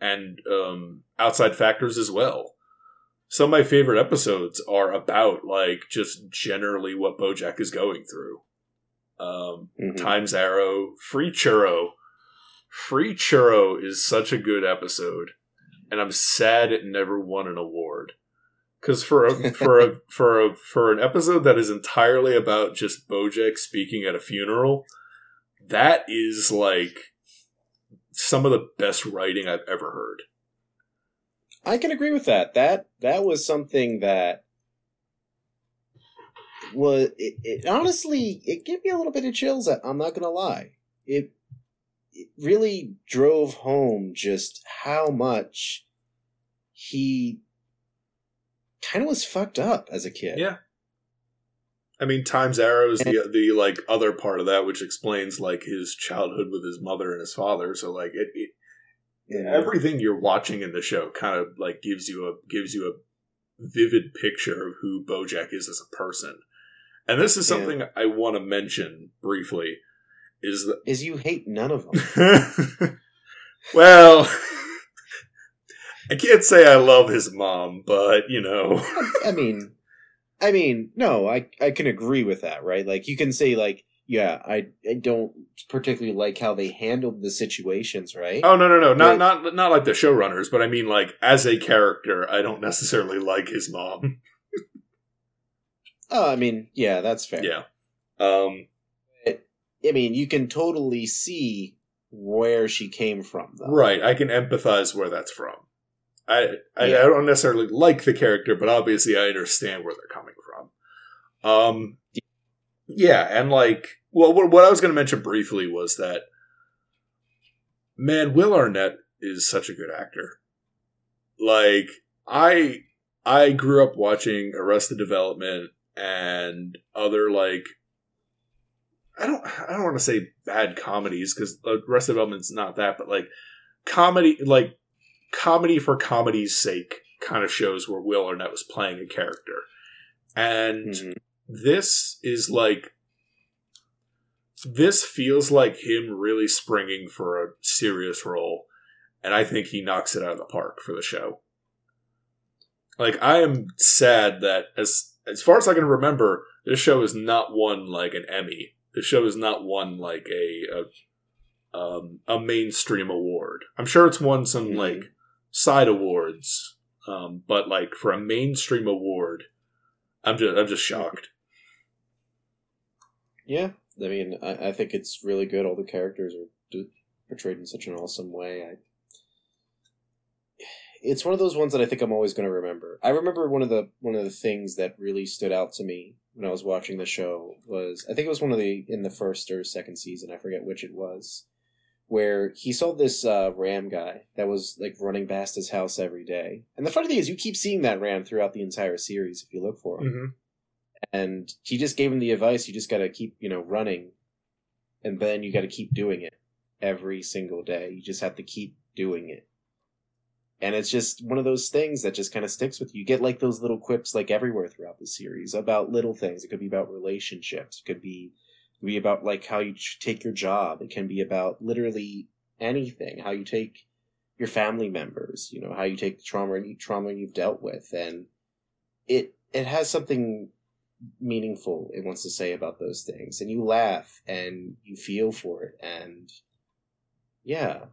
and um, outside factors as well. Some of my favorite episodes are about like just generally what BoJack is going through. Um, mm-hmm. Times Arrow, Free Churro. Free Churro is such a good episode and I'm sad it never won an award. Because for a for a for a for an episode that is entirely about just Bojack speaking at a funeral, that is like some of the best writing I've ever heard. I can agree with that. That that was something that was it, it honestly it gave me a little bit of chills. I'm not gonna lie. It it really drove home just how much he kind of was fucked up as a kid. Yeah. I mean, Time's Arrow is the the like other part of that, which explains like his childhood with his mother and his father. So like it, it Yeah. everything you're watching in the show kind of like gives you a gives you a vivid picture of who Bojack is as a person. And this is Yeah. something I want to mention briefly is that Is you hate none of them. well, I can't say I love his mom, but you know, I mean, I mean, no, I I can agree with that, right? Like you can say like, yeah, I I don't particularly like how they handled the situations, right? oh no, no, no, not not not like the showrunners, but I mean like as a character, I don't necessarily like his mom. Oh, I mean, yeah, that's fair. Yeah, um, I mean, you can totally see where she came from, though. right. I can empathize where that's from. I I, Yeah. I don't necessarily like the character, but obviously I understand where they're coming from. Um, yeah, and like, well, what, what I was going to mention briefly was that, man, Will Arnett is such a good actor. Like, I I grew up watching Arrested Development and other like. I don't. I don't want to say bad comedies because the uh, rest Arrested Development's not that, but like comedy, like comedy for comedy's sake, kind of shows where Will Arnett was playing a character, and Mhm. this is like this feels like him really springing for a serious role and i think he knocks it out of the park for the show like i am sad that as as far as i can remember this show has not won like an emmy the show has not won like a a, um, a mainstream award i'm sure it's won some Mhm. like side awards um, but like for a mainstream award i'm just i'm just shocked Yeah, I mean, I, I think it's really good. All the characters are portrayed in such an awesome way. I, it's one of those ones that I think I'm always going to remember. I remember one of the one of the things that really stood out to me when I was watching the show was I think it was one of the in the first or second season. I forget which it was, where he saw this uh, ram guy that was like running past his house every day. And the funny thing is, you keep seeing that ram throughout the entire series if you look for him mm-hmm. and he just gave him the advice you just got to keep you know running and then you got to keep doing it every single day you just have to keep doing it and it's just one of those things that just kind of sticks with you. You get like those little quips like everywhere throughout the series about little things. It could be about relationships. It could be it could be about like how you take your job. It can be about literally anything. How you take your family members you know how you take the trauma trauma you've dealt with. And it it has something meaningful it wants to say about those things. And you laugh and you feel for it. And yeah.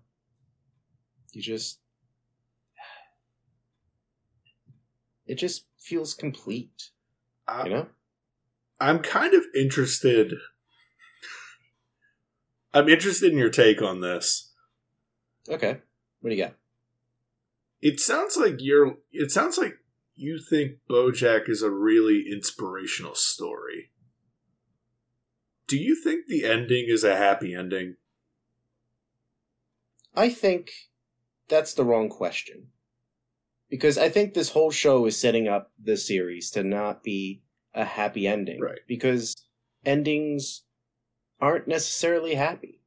You just it just feels complete uh, you know I'm kind of interested. I'm interested in your take on this. okay what do you got It sounds like you're. It sounds like you think BoJack is a really inspirational story. Do you think the ending is a happy ending? i think that's the wrong question because i think this whole show is setting up the series to not be a happy ending. Right. because endings aren't necessarily happy.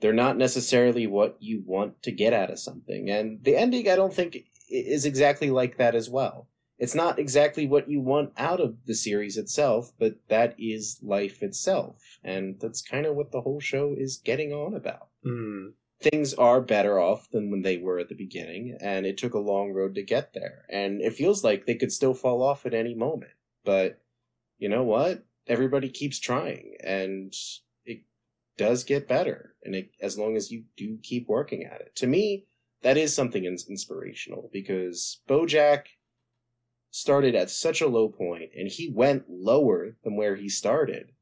They're not necessarily what you want to get out of something. And the ending i don't think is exactly like that as well. It's not exactly what you want out of the series itself but that is life itself. And that's kind of what the whole show is getting on about. Hmm. Things are better off than when they were at the beginning, and it took a long road to get there. And it feels like they could still fall off at any moment. But you know what? Everybody keeps trying, and it does get better. And it, as long as you do keep working at it, to me, that is something ins- inspirational because Bojack started at such a low point, and he went lower than where he started.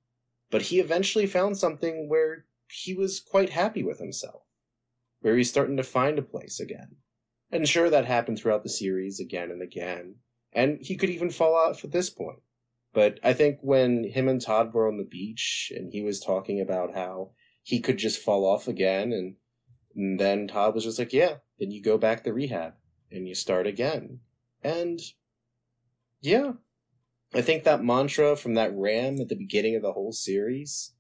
But he eventually found something where he was quite happy with himself where he's starting to find a place again. And sure, that happened throughout the series again and again. And he could even fall out at this point. But I think when him and Todd were on the beach and he was talking about how he could just fall off again, and, and then Todd was just like, yeah, then you go back to rehab and you start again. And yeah, I think that mantra from that ram at the beginning of the whole series,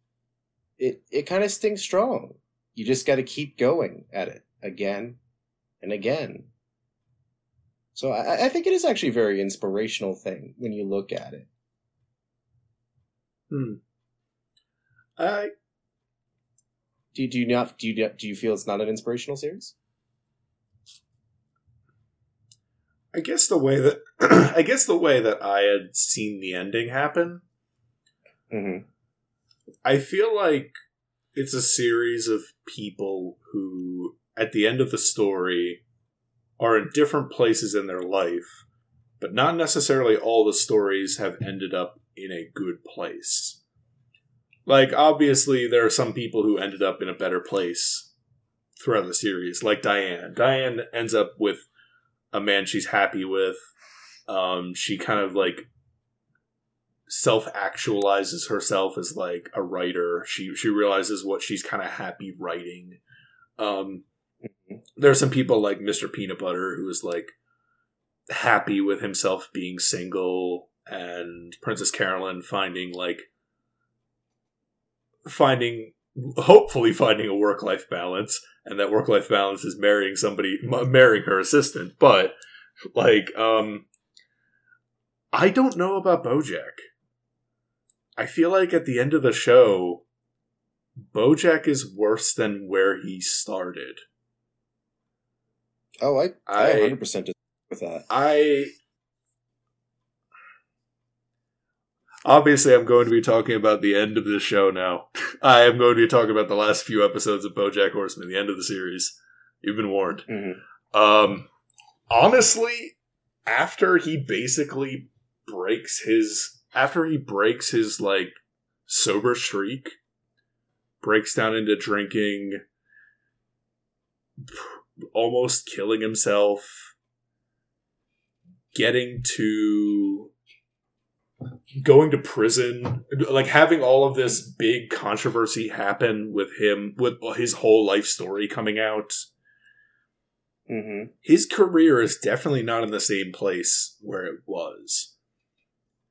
it it kind of stings strong. You just got to keep going at it again and again. So I, I think it is actually a very inspirational thing when you look at it. Hmm. I Do, do you not do you do you feel it's not an inspirational series? I guess the way that I guess the way that I had seen the ending happen, Mm-hmm. I feel like it's a series of people who, at the end of the story, are in different places in their life, but not necessarily all the stories have ended up in a good place. Like, obviously, there are some people who ended up in a better place throughout the series, like Diane. Diane ends up with a man she's happy with. Um, she kind of like self actualizes herself as like a writer. She she realizes what she's kind of happy writing. Um, there are some people like Mr. Peanut Butter who is like happy with himself being single, and Princess Carolyn finding like finding hopefully finding a work life balance, and that work life balance is marrying somebody, marrying her assistant. But like, um, I don't know about BoJack. I feel like at the end of the show, BoJack is worse than where he started. Oh, I I I 100 percent with that. I obviously I'm going to be talking about the end of the show now. I am going to be talking about the last few episodes of BoJack Horseman, the end of the series. You've been warned. Mm-hmm. Um, honestly, after he basically breaks his, after he breaks his like sober streak, breaks down into drinking, almost killing himself, getting to going to prison, like having all of this big controversy happen with him, with his whole life story coming out Mm-hmm. his career is definitely not in the same place where it was.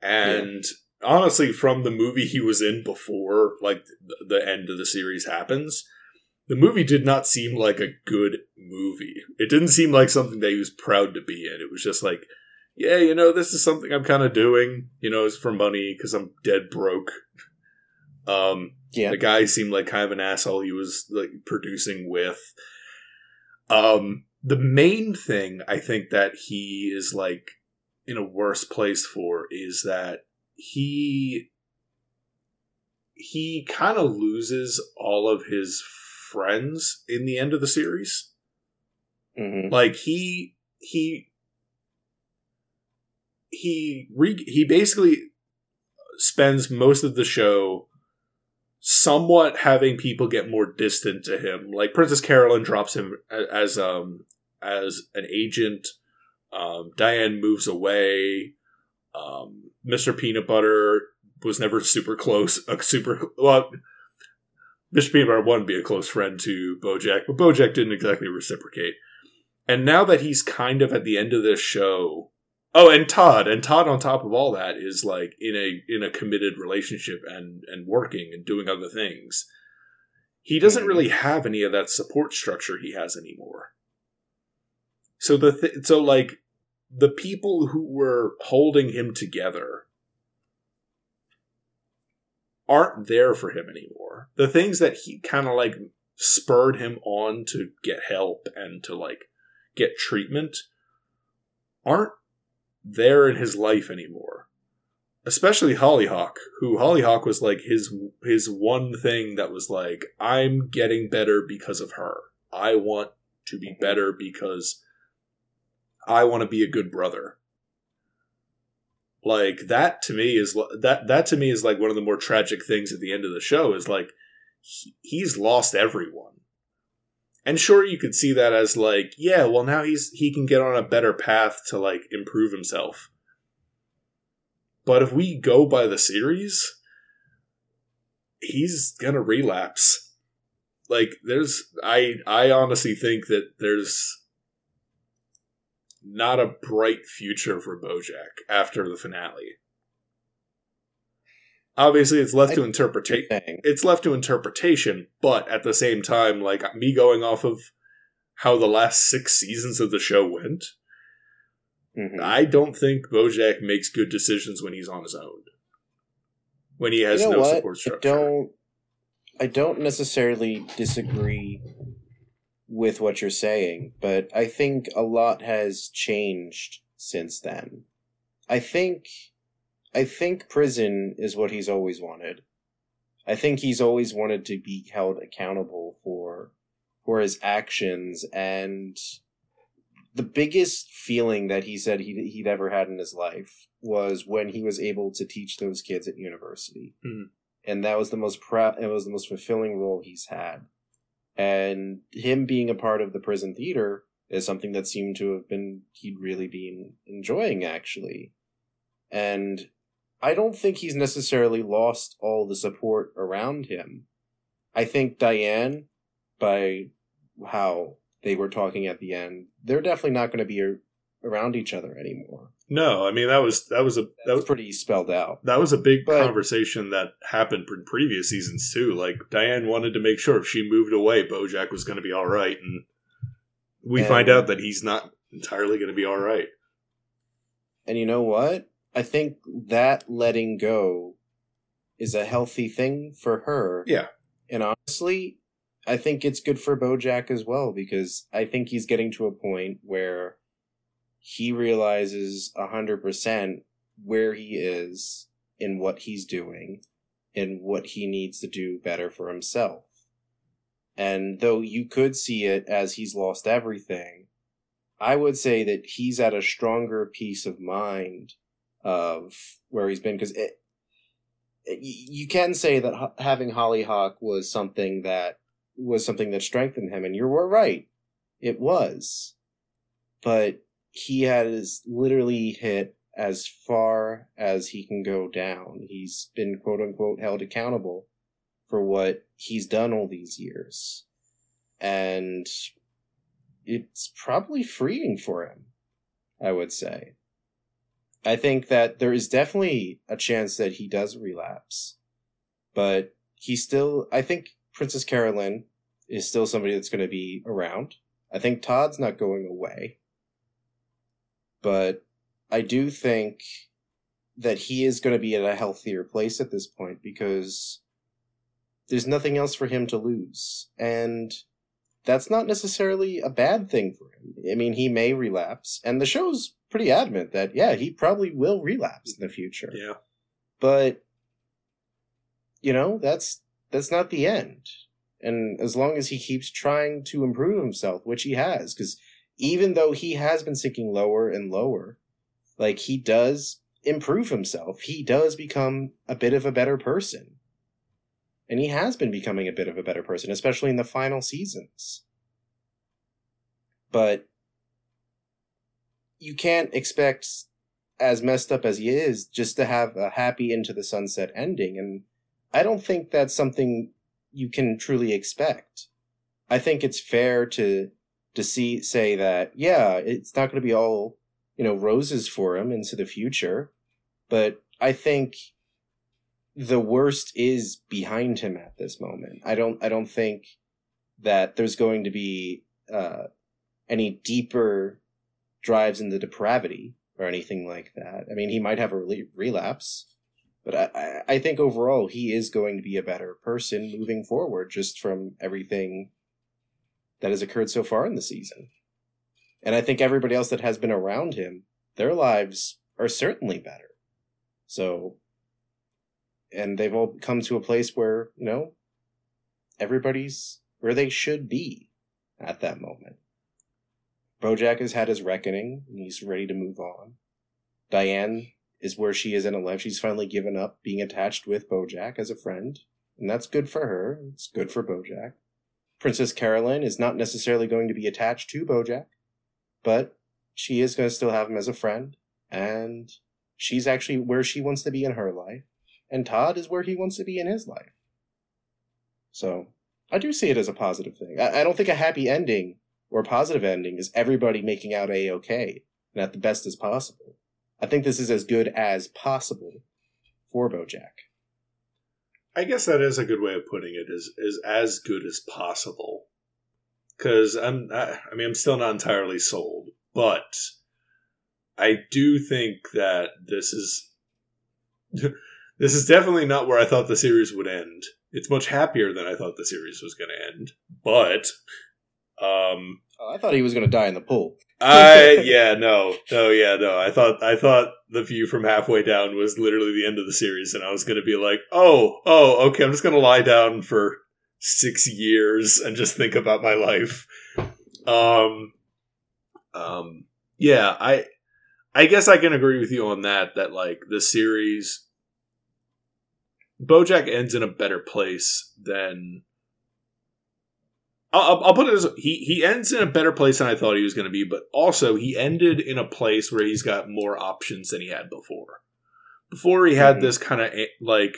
And honestly, from the movie he was in before, like the end of the series happens, the movie did not seem like a good movie. It didn't seem like something that he was proud to be in. It was just like, yeah, you know, this is something I'm kind of doing. You know, it's for money because I'm dead broke. Um, Yeah. the guy seemed like kind of an asshole he was like producing with. Um, the main thing I think that he is like in a worse place for is that he he kind of loses all of his friends in the end of the series. Mm-hmm. Like he he he re- he basically spends most of the show somewhat having people get more distant to him. Like Princess Carolyn drops him as um as an agent. Um, Diane moves away. Um, Mr. Peanut Butter was never super close. A super well, Mr. Peanut Butter wanted to be a close friend to BoJack, but BoJack didn't exactly reciprocate. And now that he's kind of at the end of this show, oh, and Todd, and Todd on top of all that is like in a in a committed relationship and and working and doing other things. He doesn't really have any of that support structure he has anymore. So the th- so like the people who were holding him together aren't there for him anymore. The things that he kind of like spurred him on to get help and to like get treatment aren't there in his life anymore. Especially Hollyhock, who Hollyhock was like his his one thing that was like I'm getting better because of her. I want to be mm-hmm. better because I want to be a good brother. Like that to me is that that to me is like one of the more tragic things at the end of the show is like he, he's lost everyone. And sure you could see that as like yeah, well now he's he can get on a better path to like improve himself. But if we go by the series, he's going to relapse. Like there's I I honestly think that there's not a bright future for Bojack after the finale. obviously it's left I- to interpretation. It's left to interpretation, but at the same time, like me going off of how the last six seasons of the show went, Mhm. I don't think Bojack makes good decisions when he's on his own. When he has you know no what? support I structure. don't. I don't necessarily disagree with what you're saying, but I think a lot has changed since then. I think, I think prison is what he's always wanted. I think he's always wanted to be held accountable for for his actions and the biggest feeling that he said he'd, he'd ever had in his life was when he was able to teach those kids at university Hmm. and that was the most proud it was the most fulfilling role he's had and him being a part of the prison theater is something that seemed to have been he'd really been enjoying actually. And i don't think he's necessarily lost all the support around him. I think diane by how they were talking at the end they're definitely not going to be around each other anymore No, I mean that was that was a that was pretty spelled out that was a big But- conversation that happened in previous seasons too. Like Diane wanted to make sure if she moved away, Bojack was going to be all right, and we And- find out that he's not entirely going to be all right. And you know what? I think that letting go is a healthy thing for her. Yeah. And honestly, I think it's good for Bojack as well because I think he's getting to a point where he realizes a hundred percent where he is in what he's doing and what he needs to do better for himself. And though you could see it as he's lost everything, I would say that he's at a stronger peace of mind of where he's been because it, you can say that having Hollyhock was something that was something that strengthened him, and you were right, it was, but he has literally hit as far as he can go down. He's been quote unquote held accountable for what he's done all these years, and it's probably freeing for him, I would say. I think that there is definitely a chance that he does relapse, but he still, I think Princess Carolyn is still somebody that's going to be around. I think Todd's not going away, but I do think that he is going to be at a healthier place at this point because there's nothing else for him to lose. And that's not necessarily a bad thing for him. I mean, he may relapse, and the show's pretty adamant that, yeah, he probably will relapse in the future. Yeah, But, you know, that's that's not the end. And as long as he keeps trying to improve himself, which he has, because even though he has been sinking lower and lower, like he does improve himself, he does become a bit of a better person. And he has been becoming a bit of a better person, especially in the final seasons. But you can't expect, as messed up as he is, just to have a happy into the sunset ending. And I don't think that's something you can truly expect. I think it's fair to to see say that yeah, it's not going to be all you know roses for him into the future, but I think the worst is behind him at this moment. I don't I don't think that there's going to be uh, any deeper drives into depravity or anything like that. I mean, he might have a rel- relapse, but I, I think overall he is going to be a better person moving forward just from everything that has occurred so far in the season. And I think everybody else that has been around him, their lives are certainly better. So, and they've all come to a place where, you know, everybody's where they should be at that moment. Bojack has had his reckoning and he's ready to move on. Diane is where she is in her life. She's finally given up being attached with Bojack as a friend, and that's good for her. It's good for Bojack. Princess Carolyn is not necessarily going to be attached to Bojack, but she is going to still have him as a friend, and she's actually where she wants to be in her life, and Todd is where he wants to be in his life. So, I do see it as a positive thing. I, I don't think a happy ending or a positive ending is everybody making out a okay and at the best as possible. I think this is as good as possible for Bojack. I guess that is a good way of putting it. Is is as good as possible. Because I'm, I, I mean, I'm still not entirely sold, but I do think that this is this is definitely not where I thought the series would end. It's much happier than I thought the series was going to end, but um, I thought he was going to die in the pool. I yeah no no yeah no I thought I thought the view from halfway down was literally the end of the series and I was going to be like oh oh okay I'm just going to lie down for six years and just think about my life um um yeah I I guess I can agree with you on that that like the series Bojack ends in a better place than I'll, I'll put it as he he ends in a better place than I thought he was going to be, but also he ended in a place where he's got more options than he had before. Before he had mm-hmm. this kind of eh, like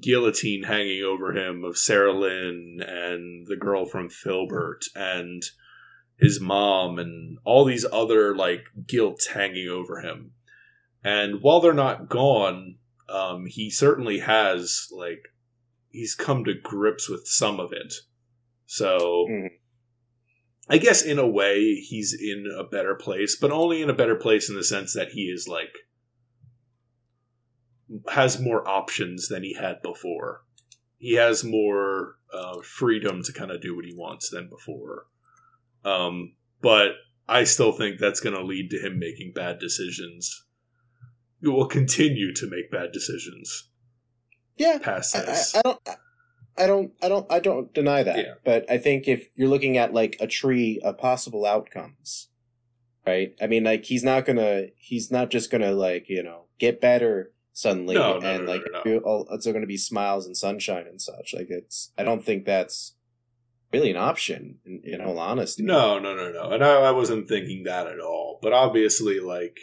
guillotine hanging over him of Sarah Lynn and the girl from Philbert and his mom and all these other like guilt hanging over him. And while they're not gone, um, he certainly has like he's come to grips with some of it so mm. I guess in a way he's in a better place, but only in a better place in the sense that he is like has more options than he had before. He has more uh, freedom to kind of do what he wants than before. Um, but I still think that's going to lead to him making bad decisions. He will continue to make bad decisions. Yeah, past this. I, I, I don't. I don't, I don't, I don't deny that. Yeah. But I think if you're looking at like a tree of possible outcomes, right? I mean, like he's not gonna, he's not just gonna like you know get better suddenly no, no, and no, like it's going to be smiles and sunshine and such. Like it's, I don't think that's really an option. In, in all honesty, no, no, no, no. And I, I wasn't thinking that at all. But obviously, like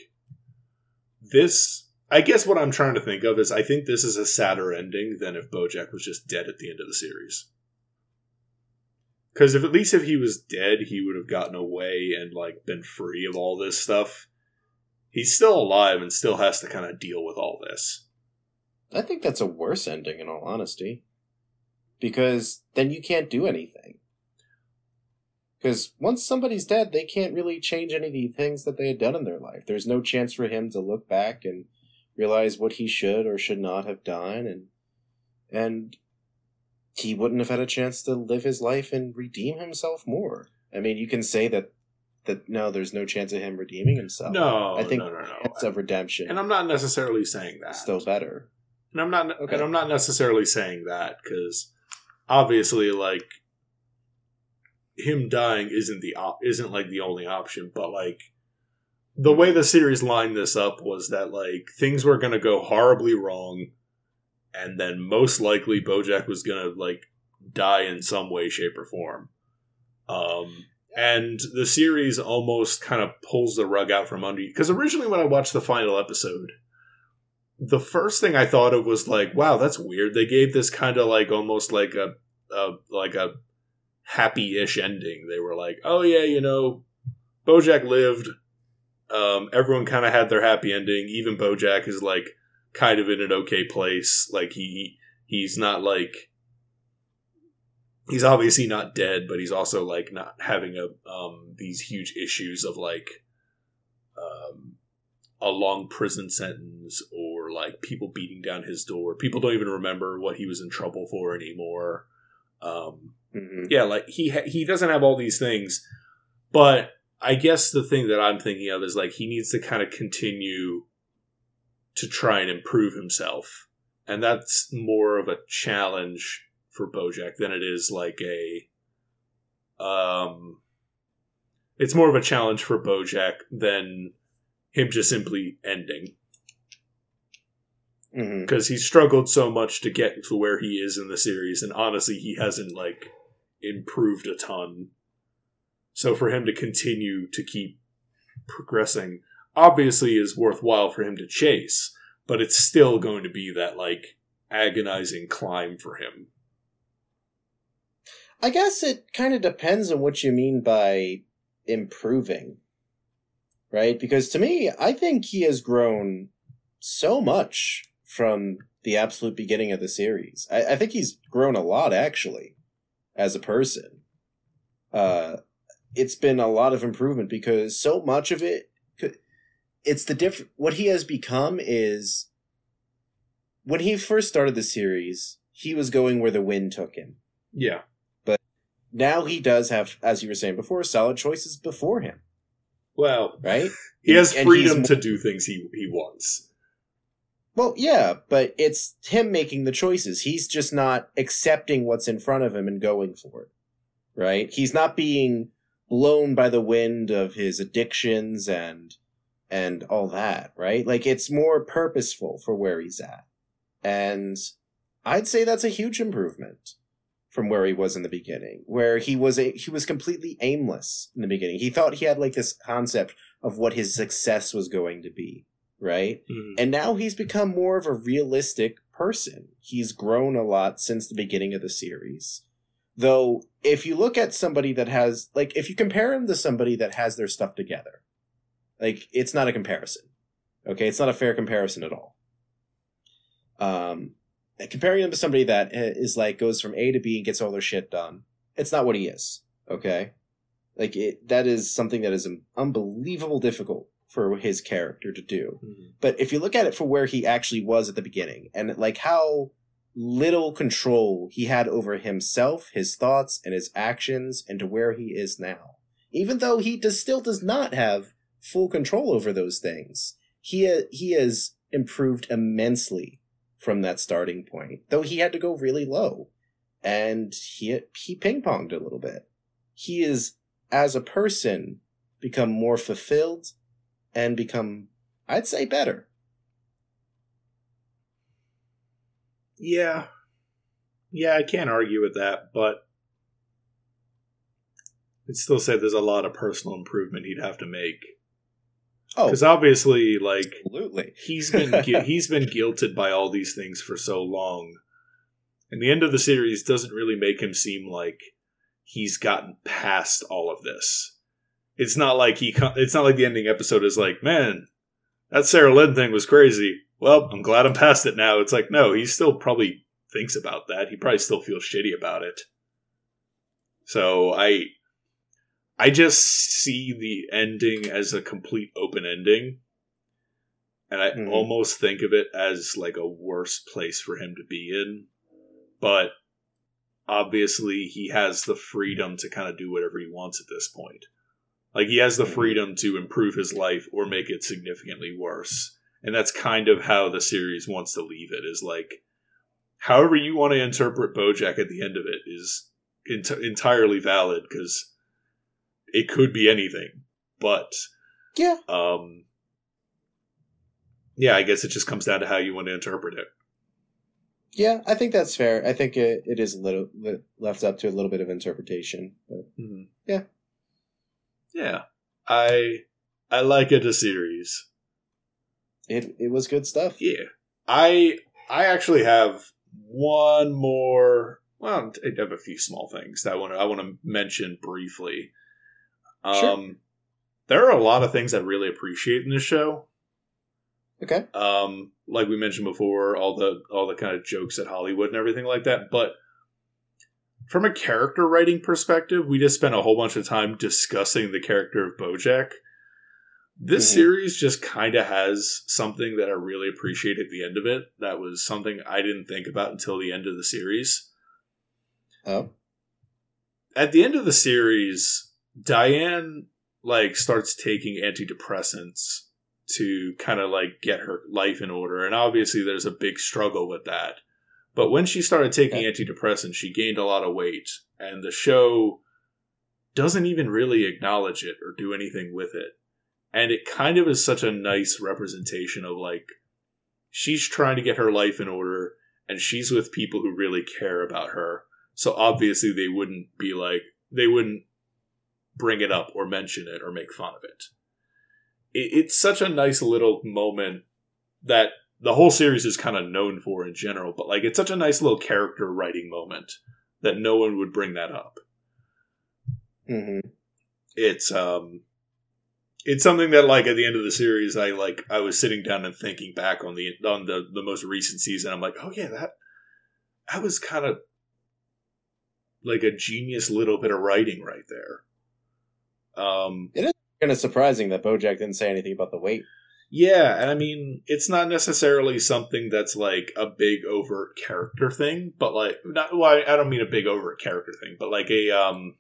this I guess what I'm trying to think of is I think this is a sadder ending than if Bojack was just dead at the end of the series. Because if at least if he was dead, he would have gotten away and like been free of all this stuff. He's still alive and still has to kind of deal with all this. I think that's a worse ending, in all honesty, because then you can't do anything. Because once somebody's dead, they can't really change any of the things that they had done in their life. There's no chance for him to look back and realize what he should or should not have done and and he wouldn't have had a chance to live his life and redeem himself more. I mean, you can say that that no, there's no chance of him redeeming himself. No, I think no, no, no. chance of redemption, and I'm not necessarily saying that. Still better. And I'm not. Okay. And I'm not necessarily saying that because obviously, like him dying isn't the op- isn't like the only option, but like the way the series lined this up was that like things were going to go horribly wrong and then most likely bojack was going to like die in some way shape or form. Um and the series almost kind of pulls the rug out from under you because originally when i watched the final episode the first thing i thought of was like wow that's weird. They gave this kind of like almost like a, a like a happy-ish ending. They were like oh yeah you know bojack lived um, everyone kind of had their happy ending. Even Bojack is like kind of in an okay place. Like he he's not like he's obviously not dead, but he's also like not having a um, these huge issues of like um, a long prison sentence or like people beating down his door. People don't even remember what he was in trouble for anymore. Um, mm-hmm. Yeah, like he ha- he doesn't have all these things, but I guess the thing that I'm thinking of is like he needs to kind of continue to try and improve himself. And that's more of a challenge for Bojack than it is like a um it's more of a challenge for Bojack than him just simply ending. Because mm-hmm. he struggled so much to get to where he is in the series, and honestly, he hasn't like improved a ton so for him to continue to keep progressing obviously is worthwhile for him to chase, but it's still going to be that like agonizing climb for him. I guess it kind of depends on what you mean by improving. Right? Because to me, I think he has grown so much from the absolute beginning of the series. I, I think he's grown a lot actually as a person. Uh, it's been a lot of improvement because so much of it, it's the diff. What he has become is when he first started the series, he was going where the wind took him. Yeah. But now he does have, as you were saying before, solid choices before him. Well, right? He has And freedom to do things he he wants. Well, yeah, but it's him making the choices. He's just not accepting what's in front of him and going for it. Right? He's not being blown by the wind of his addictions and and all that, right? Like it's more purposeful for where he's at. And I'd say that's a huge improvement from where he was in the beginning, where he was a he was completely aimless in the beginning. He thought he had like this concept of what his success was going to be, right? Mhm. And now he's become more of a realistic person. He's grown a lot since the beginning of the series. Though, if you look at somebody that has, like, if you compare him to somebody that has their stuff together, like, it's not a comparison. Okay? It's not a fair comparison at all. Um, comparing him to somebody that uh, like, goes from A to B and gets all their shit done, it's not what he is. Okay? Like, it, that is something that is unbelievable difficult for his character to do. Mhm. But if you look at it for where he actually was at the beginning and like how little control he had over himself, his thoughts, and his actions, and to where he is now, even though he does still does not have full control over those things, he ha- he has improved immensely from that starting point. Though he had to go really low, and he he ping ponged a little bit. He is as a person become more fulfilled and become, I'd say, better. Yeah. Yeah, I can't argue with that, but I'd still say there's a lot of personal improvement he'd have to make. Oh, Because obviously, like absolutely. he's been he's been guilted by all these things for so long, and the end of the series doesn't really make him seem like he's gotten past all of this. It's not like he. It's not like the ending episode is like, man, that Sarah Lynn thing was crazy. Well, I'm glad I'm past it now. It's like, no, he still probably thinks about that. He probably still feels shitty about it. So I, I just see the ending as a complete open ending, and I Mhm. almost think of it as like a worse place for him to be in. But obviously, he has the freedom to kind of do whatever he wants at this point. Like he has the Mhm. freedom to improve his life or make it significantly worse. And that's kind of how the series wants to leave it is like however you want to interpret Bojack at the end of it is ent- entirely valid cuz it could be anything. But Yeah. um yeah, I guess it just comes down to how you want to interpret it. Yeah, I think that's fair. I think it, it is a little left up to a little bit of interpretation. But Yeah. Yeah. I I like it a series. It, it was good stuff. Yeah. I I actually have one more well, I have a few small things that I want to I want to mention briefly. Um Sure. there are a lot of things I really appreciate in this show. Okay. Um like we mentioned before, all the all the kind of jokes at Hollywood and everything like that, but from a character writing perspective, we just spent a whole bunch of time discussing the character of Bojack. This Mhm. series just kind of has something that I really appreciate at the end of it. That was something I didn't think about until the end of the series. Oh. At the end of the series, Diane like starts taking antidepressants to kind of like get her life in order, and obviously there's a big struggle with that. But when she started taking antidepressants, she gained a lot of weight, and the show doesn't even really acknowledge it or do anything with it. And it kind of is such a nice representation of like she's trying to get her life in order and she's with people who really care about her. So obviously they wouldn't be like they wouldn't bring it up or mention it or make fun of it. it it's such a nice little moment that the whole series is kind of known for in general, but like it's such a nice little character writing moment that no one would bring that up. hmm It's um it's something that like at the end of the series I like I was sitting down and thinking back on the on the the most recent season. I'm like, oh yeah, that that was kind of like a genius little bit of writing right there. Um, It is Kind of surprising that BoJack didn't say anything about the weight. yeah, and I mean, it's not necessarily something that's like a big overt character thing, but like, not well, I I don't mean a big overt character thing, but like a um,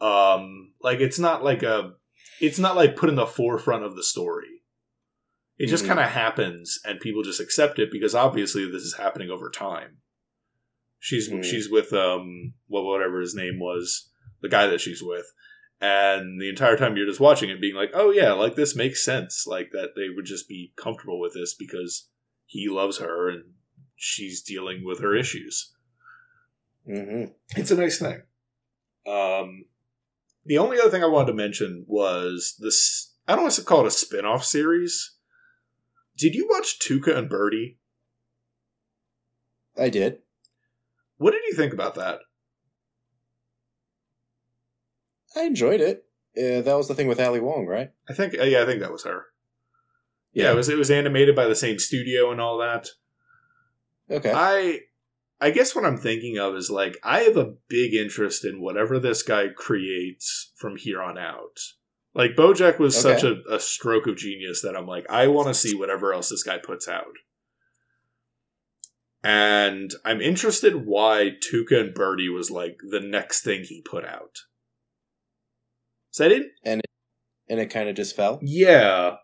um, like it's not like a, it's not like put in the forefront of the story. It just Mhm. kind of happens, and people just accept it because obviously this is happening over time. She's Mhm. she's with um, well, whatever his name was, the guy that she's with, and the entire time you're just watching it being like oh yeah like this makes sense like that they would just be comfortable with this because he loves her and she's dealing with her issues Mm-hmm. it's a nice thing um the only other thing i wanted to mention was this i don't want to call it a spin-off series did you watch tuca and Bertie I did. what did you think about that I enjoyed it. Uh, that was the thing with Ali Wong, right? i think uh, yeah i think that was her yeah, it was it was animated by the same studio and all that Okay. I I guess what I'm thinking of is like I have a big interest in whatever this guy creates from here on out. Like Bojack was such a, a stroke of genius that I'm like, I want to see whatever else this guy puts out. And I'm interested why Tuca and Bertie was like the next thing he put out. So I didn't and it kind of just fell. yeah.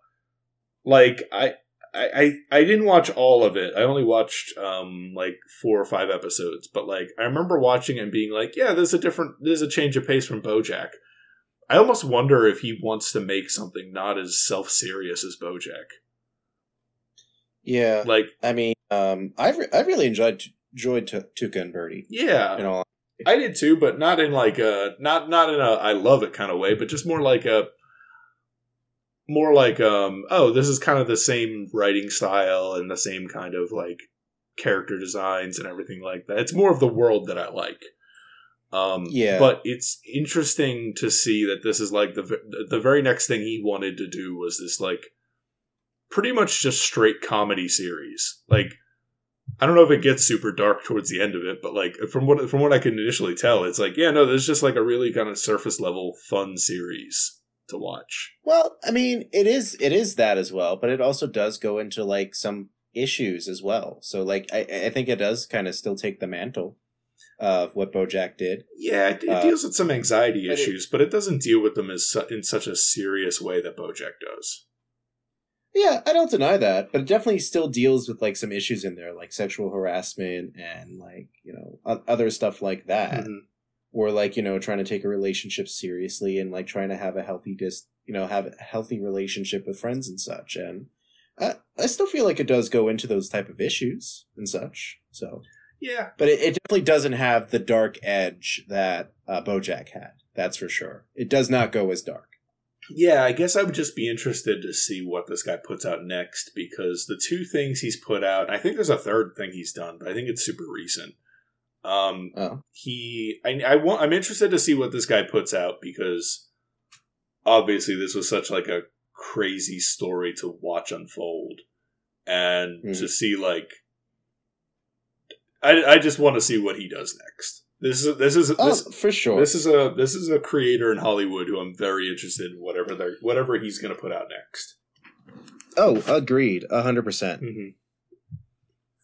Like I I, I I didn't watch all of it. I only watched um like four or five episodes, but like I remember watching it and being like, yeah, there's a different there's a change of pace from Bojack. I almost wonder if he wants to make something not as self serious as Bojack. Yeah. Like, I mean, um, I re- I really enjoyed enjoyed T- Tuca and Bertie. yeah, You know, I did too, but not in like a not not in a I love it kind of way, but just more like a more like um oh this is kind of the same writing style and the same kind of like character designs and everything like that. It's more of the world that I like. Um Yeah. but it's interesting to see that this is like the the very next thing he wanted to do was this like pretty much just straight comedy series. Like I don't know if it gets super dark towards the end of it, but like from what from what I can initially tell, it's like yeah, no, there's just like a really kind of surface level fun series to watch. well, I mean, it is it is that as well, but it also does go into like some issues as well. So, like, I I think it does kind of still take the mantle of what BoJack did. Yeah, it, it Uh, deals with some anxiety but it- issues, but it doesn't deal with them as su- in such a serious way that BoJack does. Yeah, I don't deny that, but it definitely still deals with like some issues in there, like sexual harassment and like you know other stuff like that. Mhm. Or like you know trying to take a relationship seriously and like trying to have a healthy dis you know have a healthy relationship with friends and such. And I, I still feel like it does go into those type of issues and such so. Yeah, but it, it definitely doesn't have the dark edge that uh, bojack had that's for sure. It does not go as dark. Yeah, I guess I would just be interested to see what this guy puts out next because the two things he's put out, I think there's a third thing he's done, but I think it's super recent. Um, oh he, I, I want, I'm interested to see what this guy puts out because obviously this was such like a crazy story to watch unfold, and Mhm. to see like, I, I just want to see what he does next. This is this is oh this, for sure this is a this is a creator in Hollywood who I'm very interested in whatever they are whatever he's going to put out next. oh agreed a hundred percent Mm-hmm.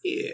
Yeah.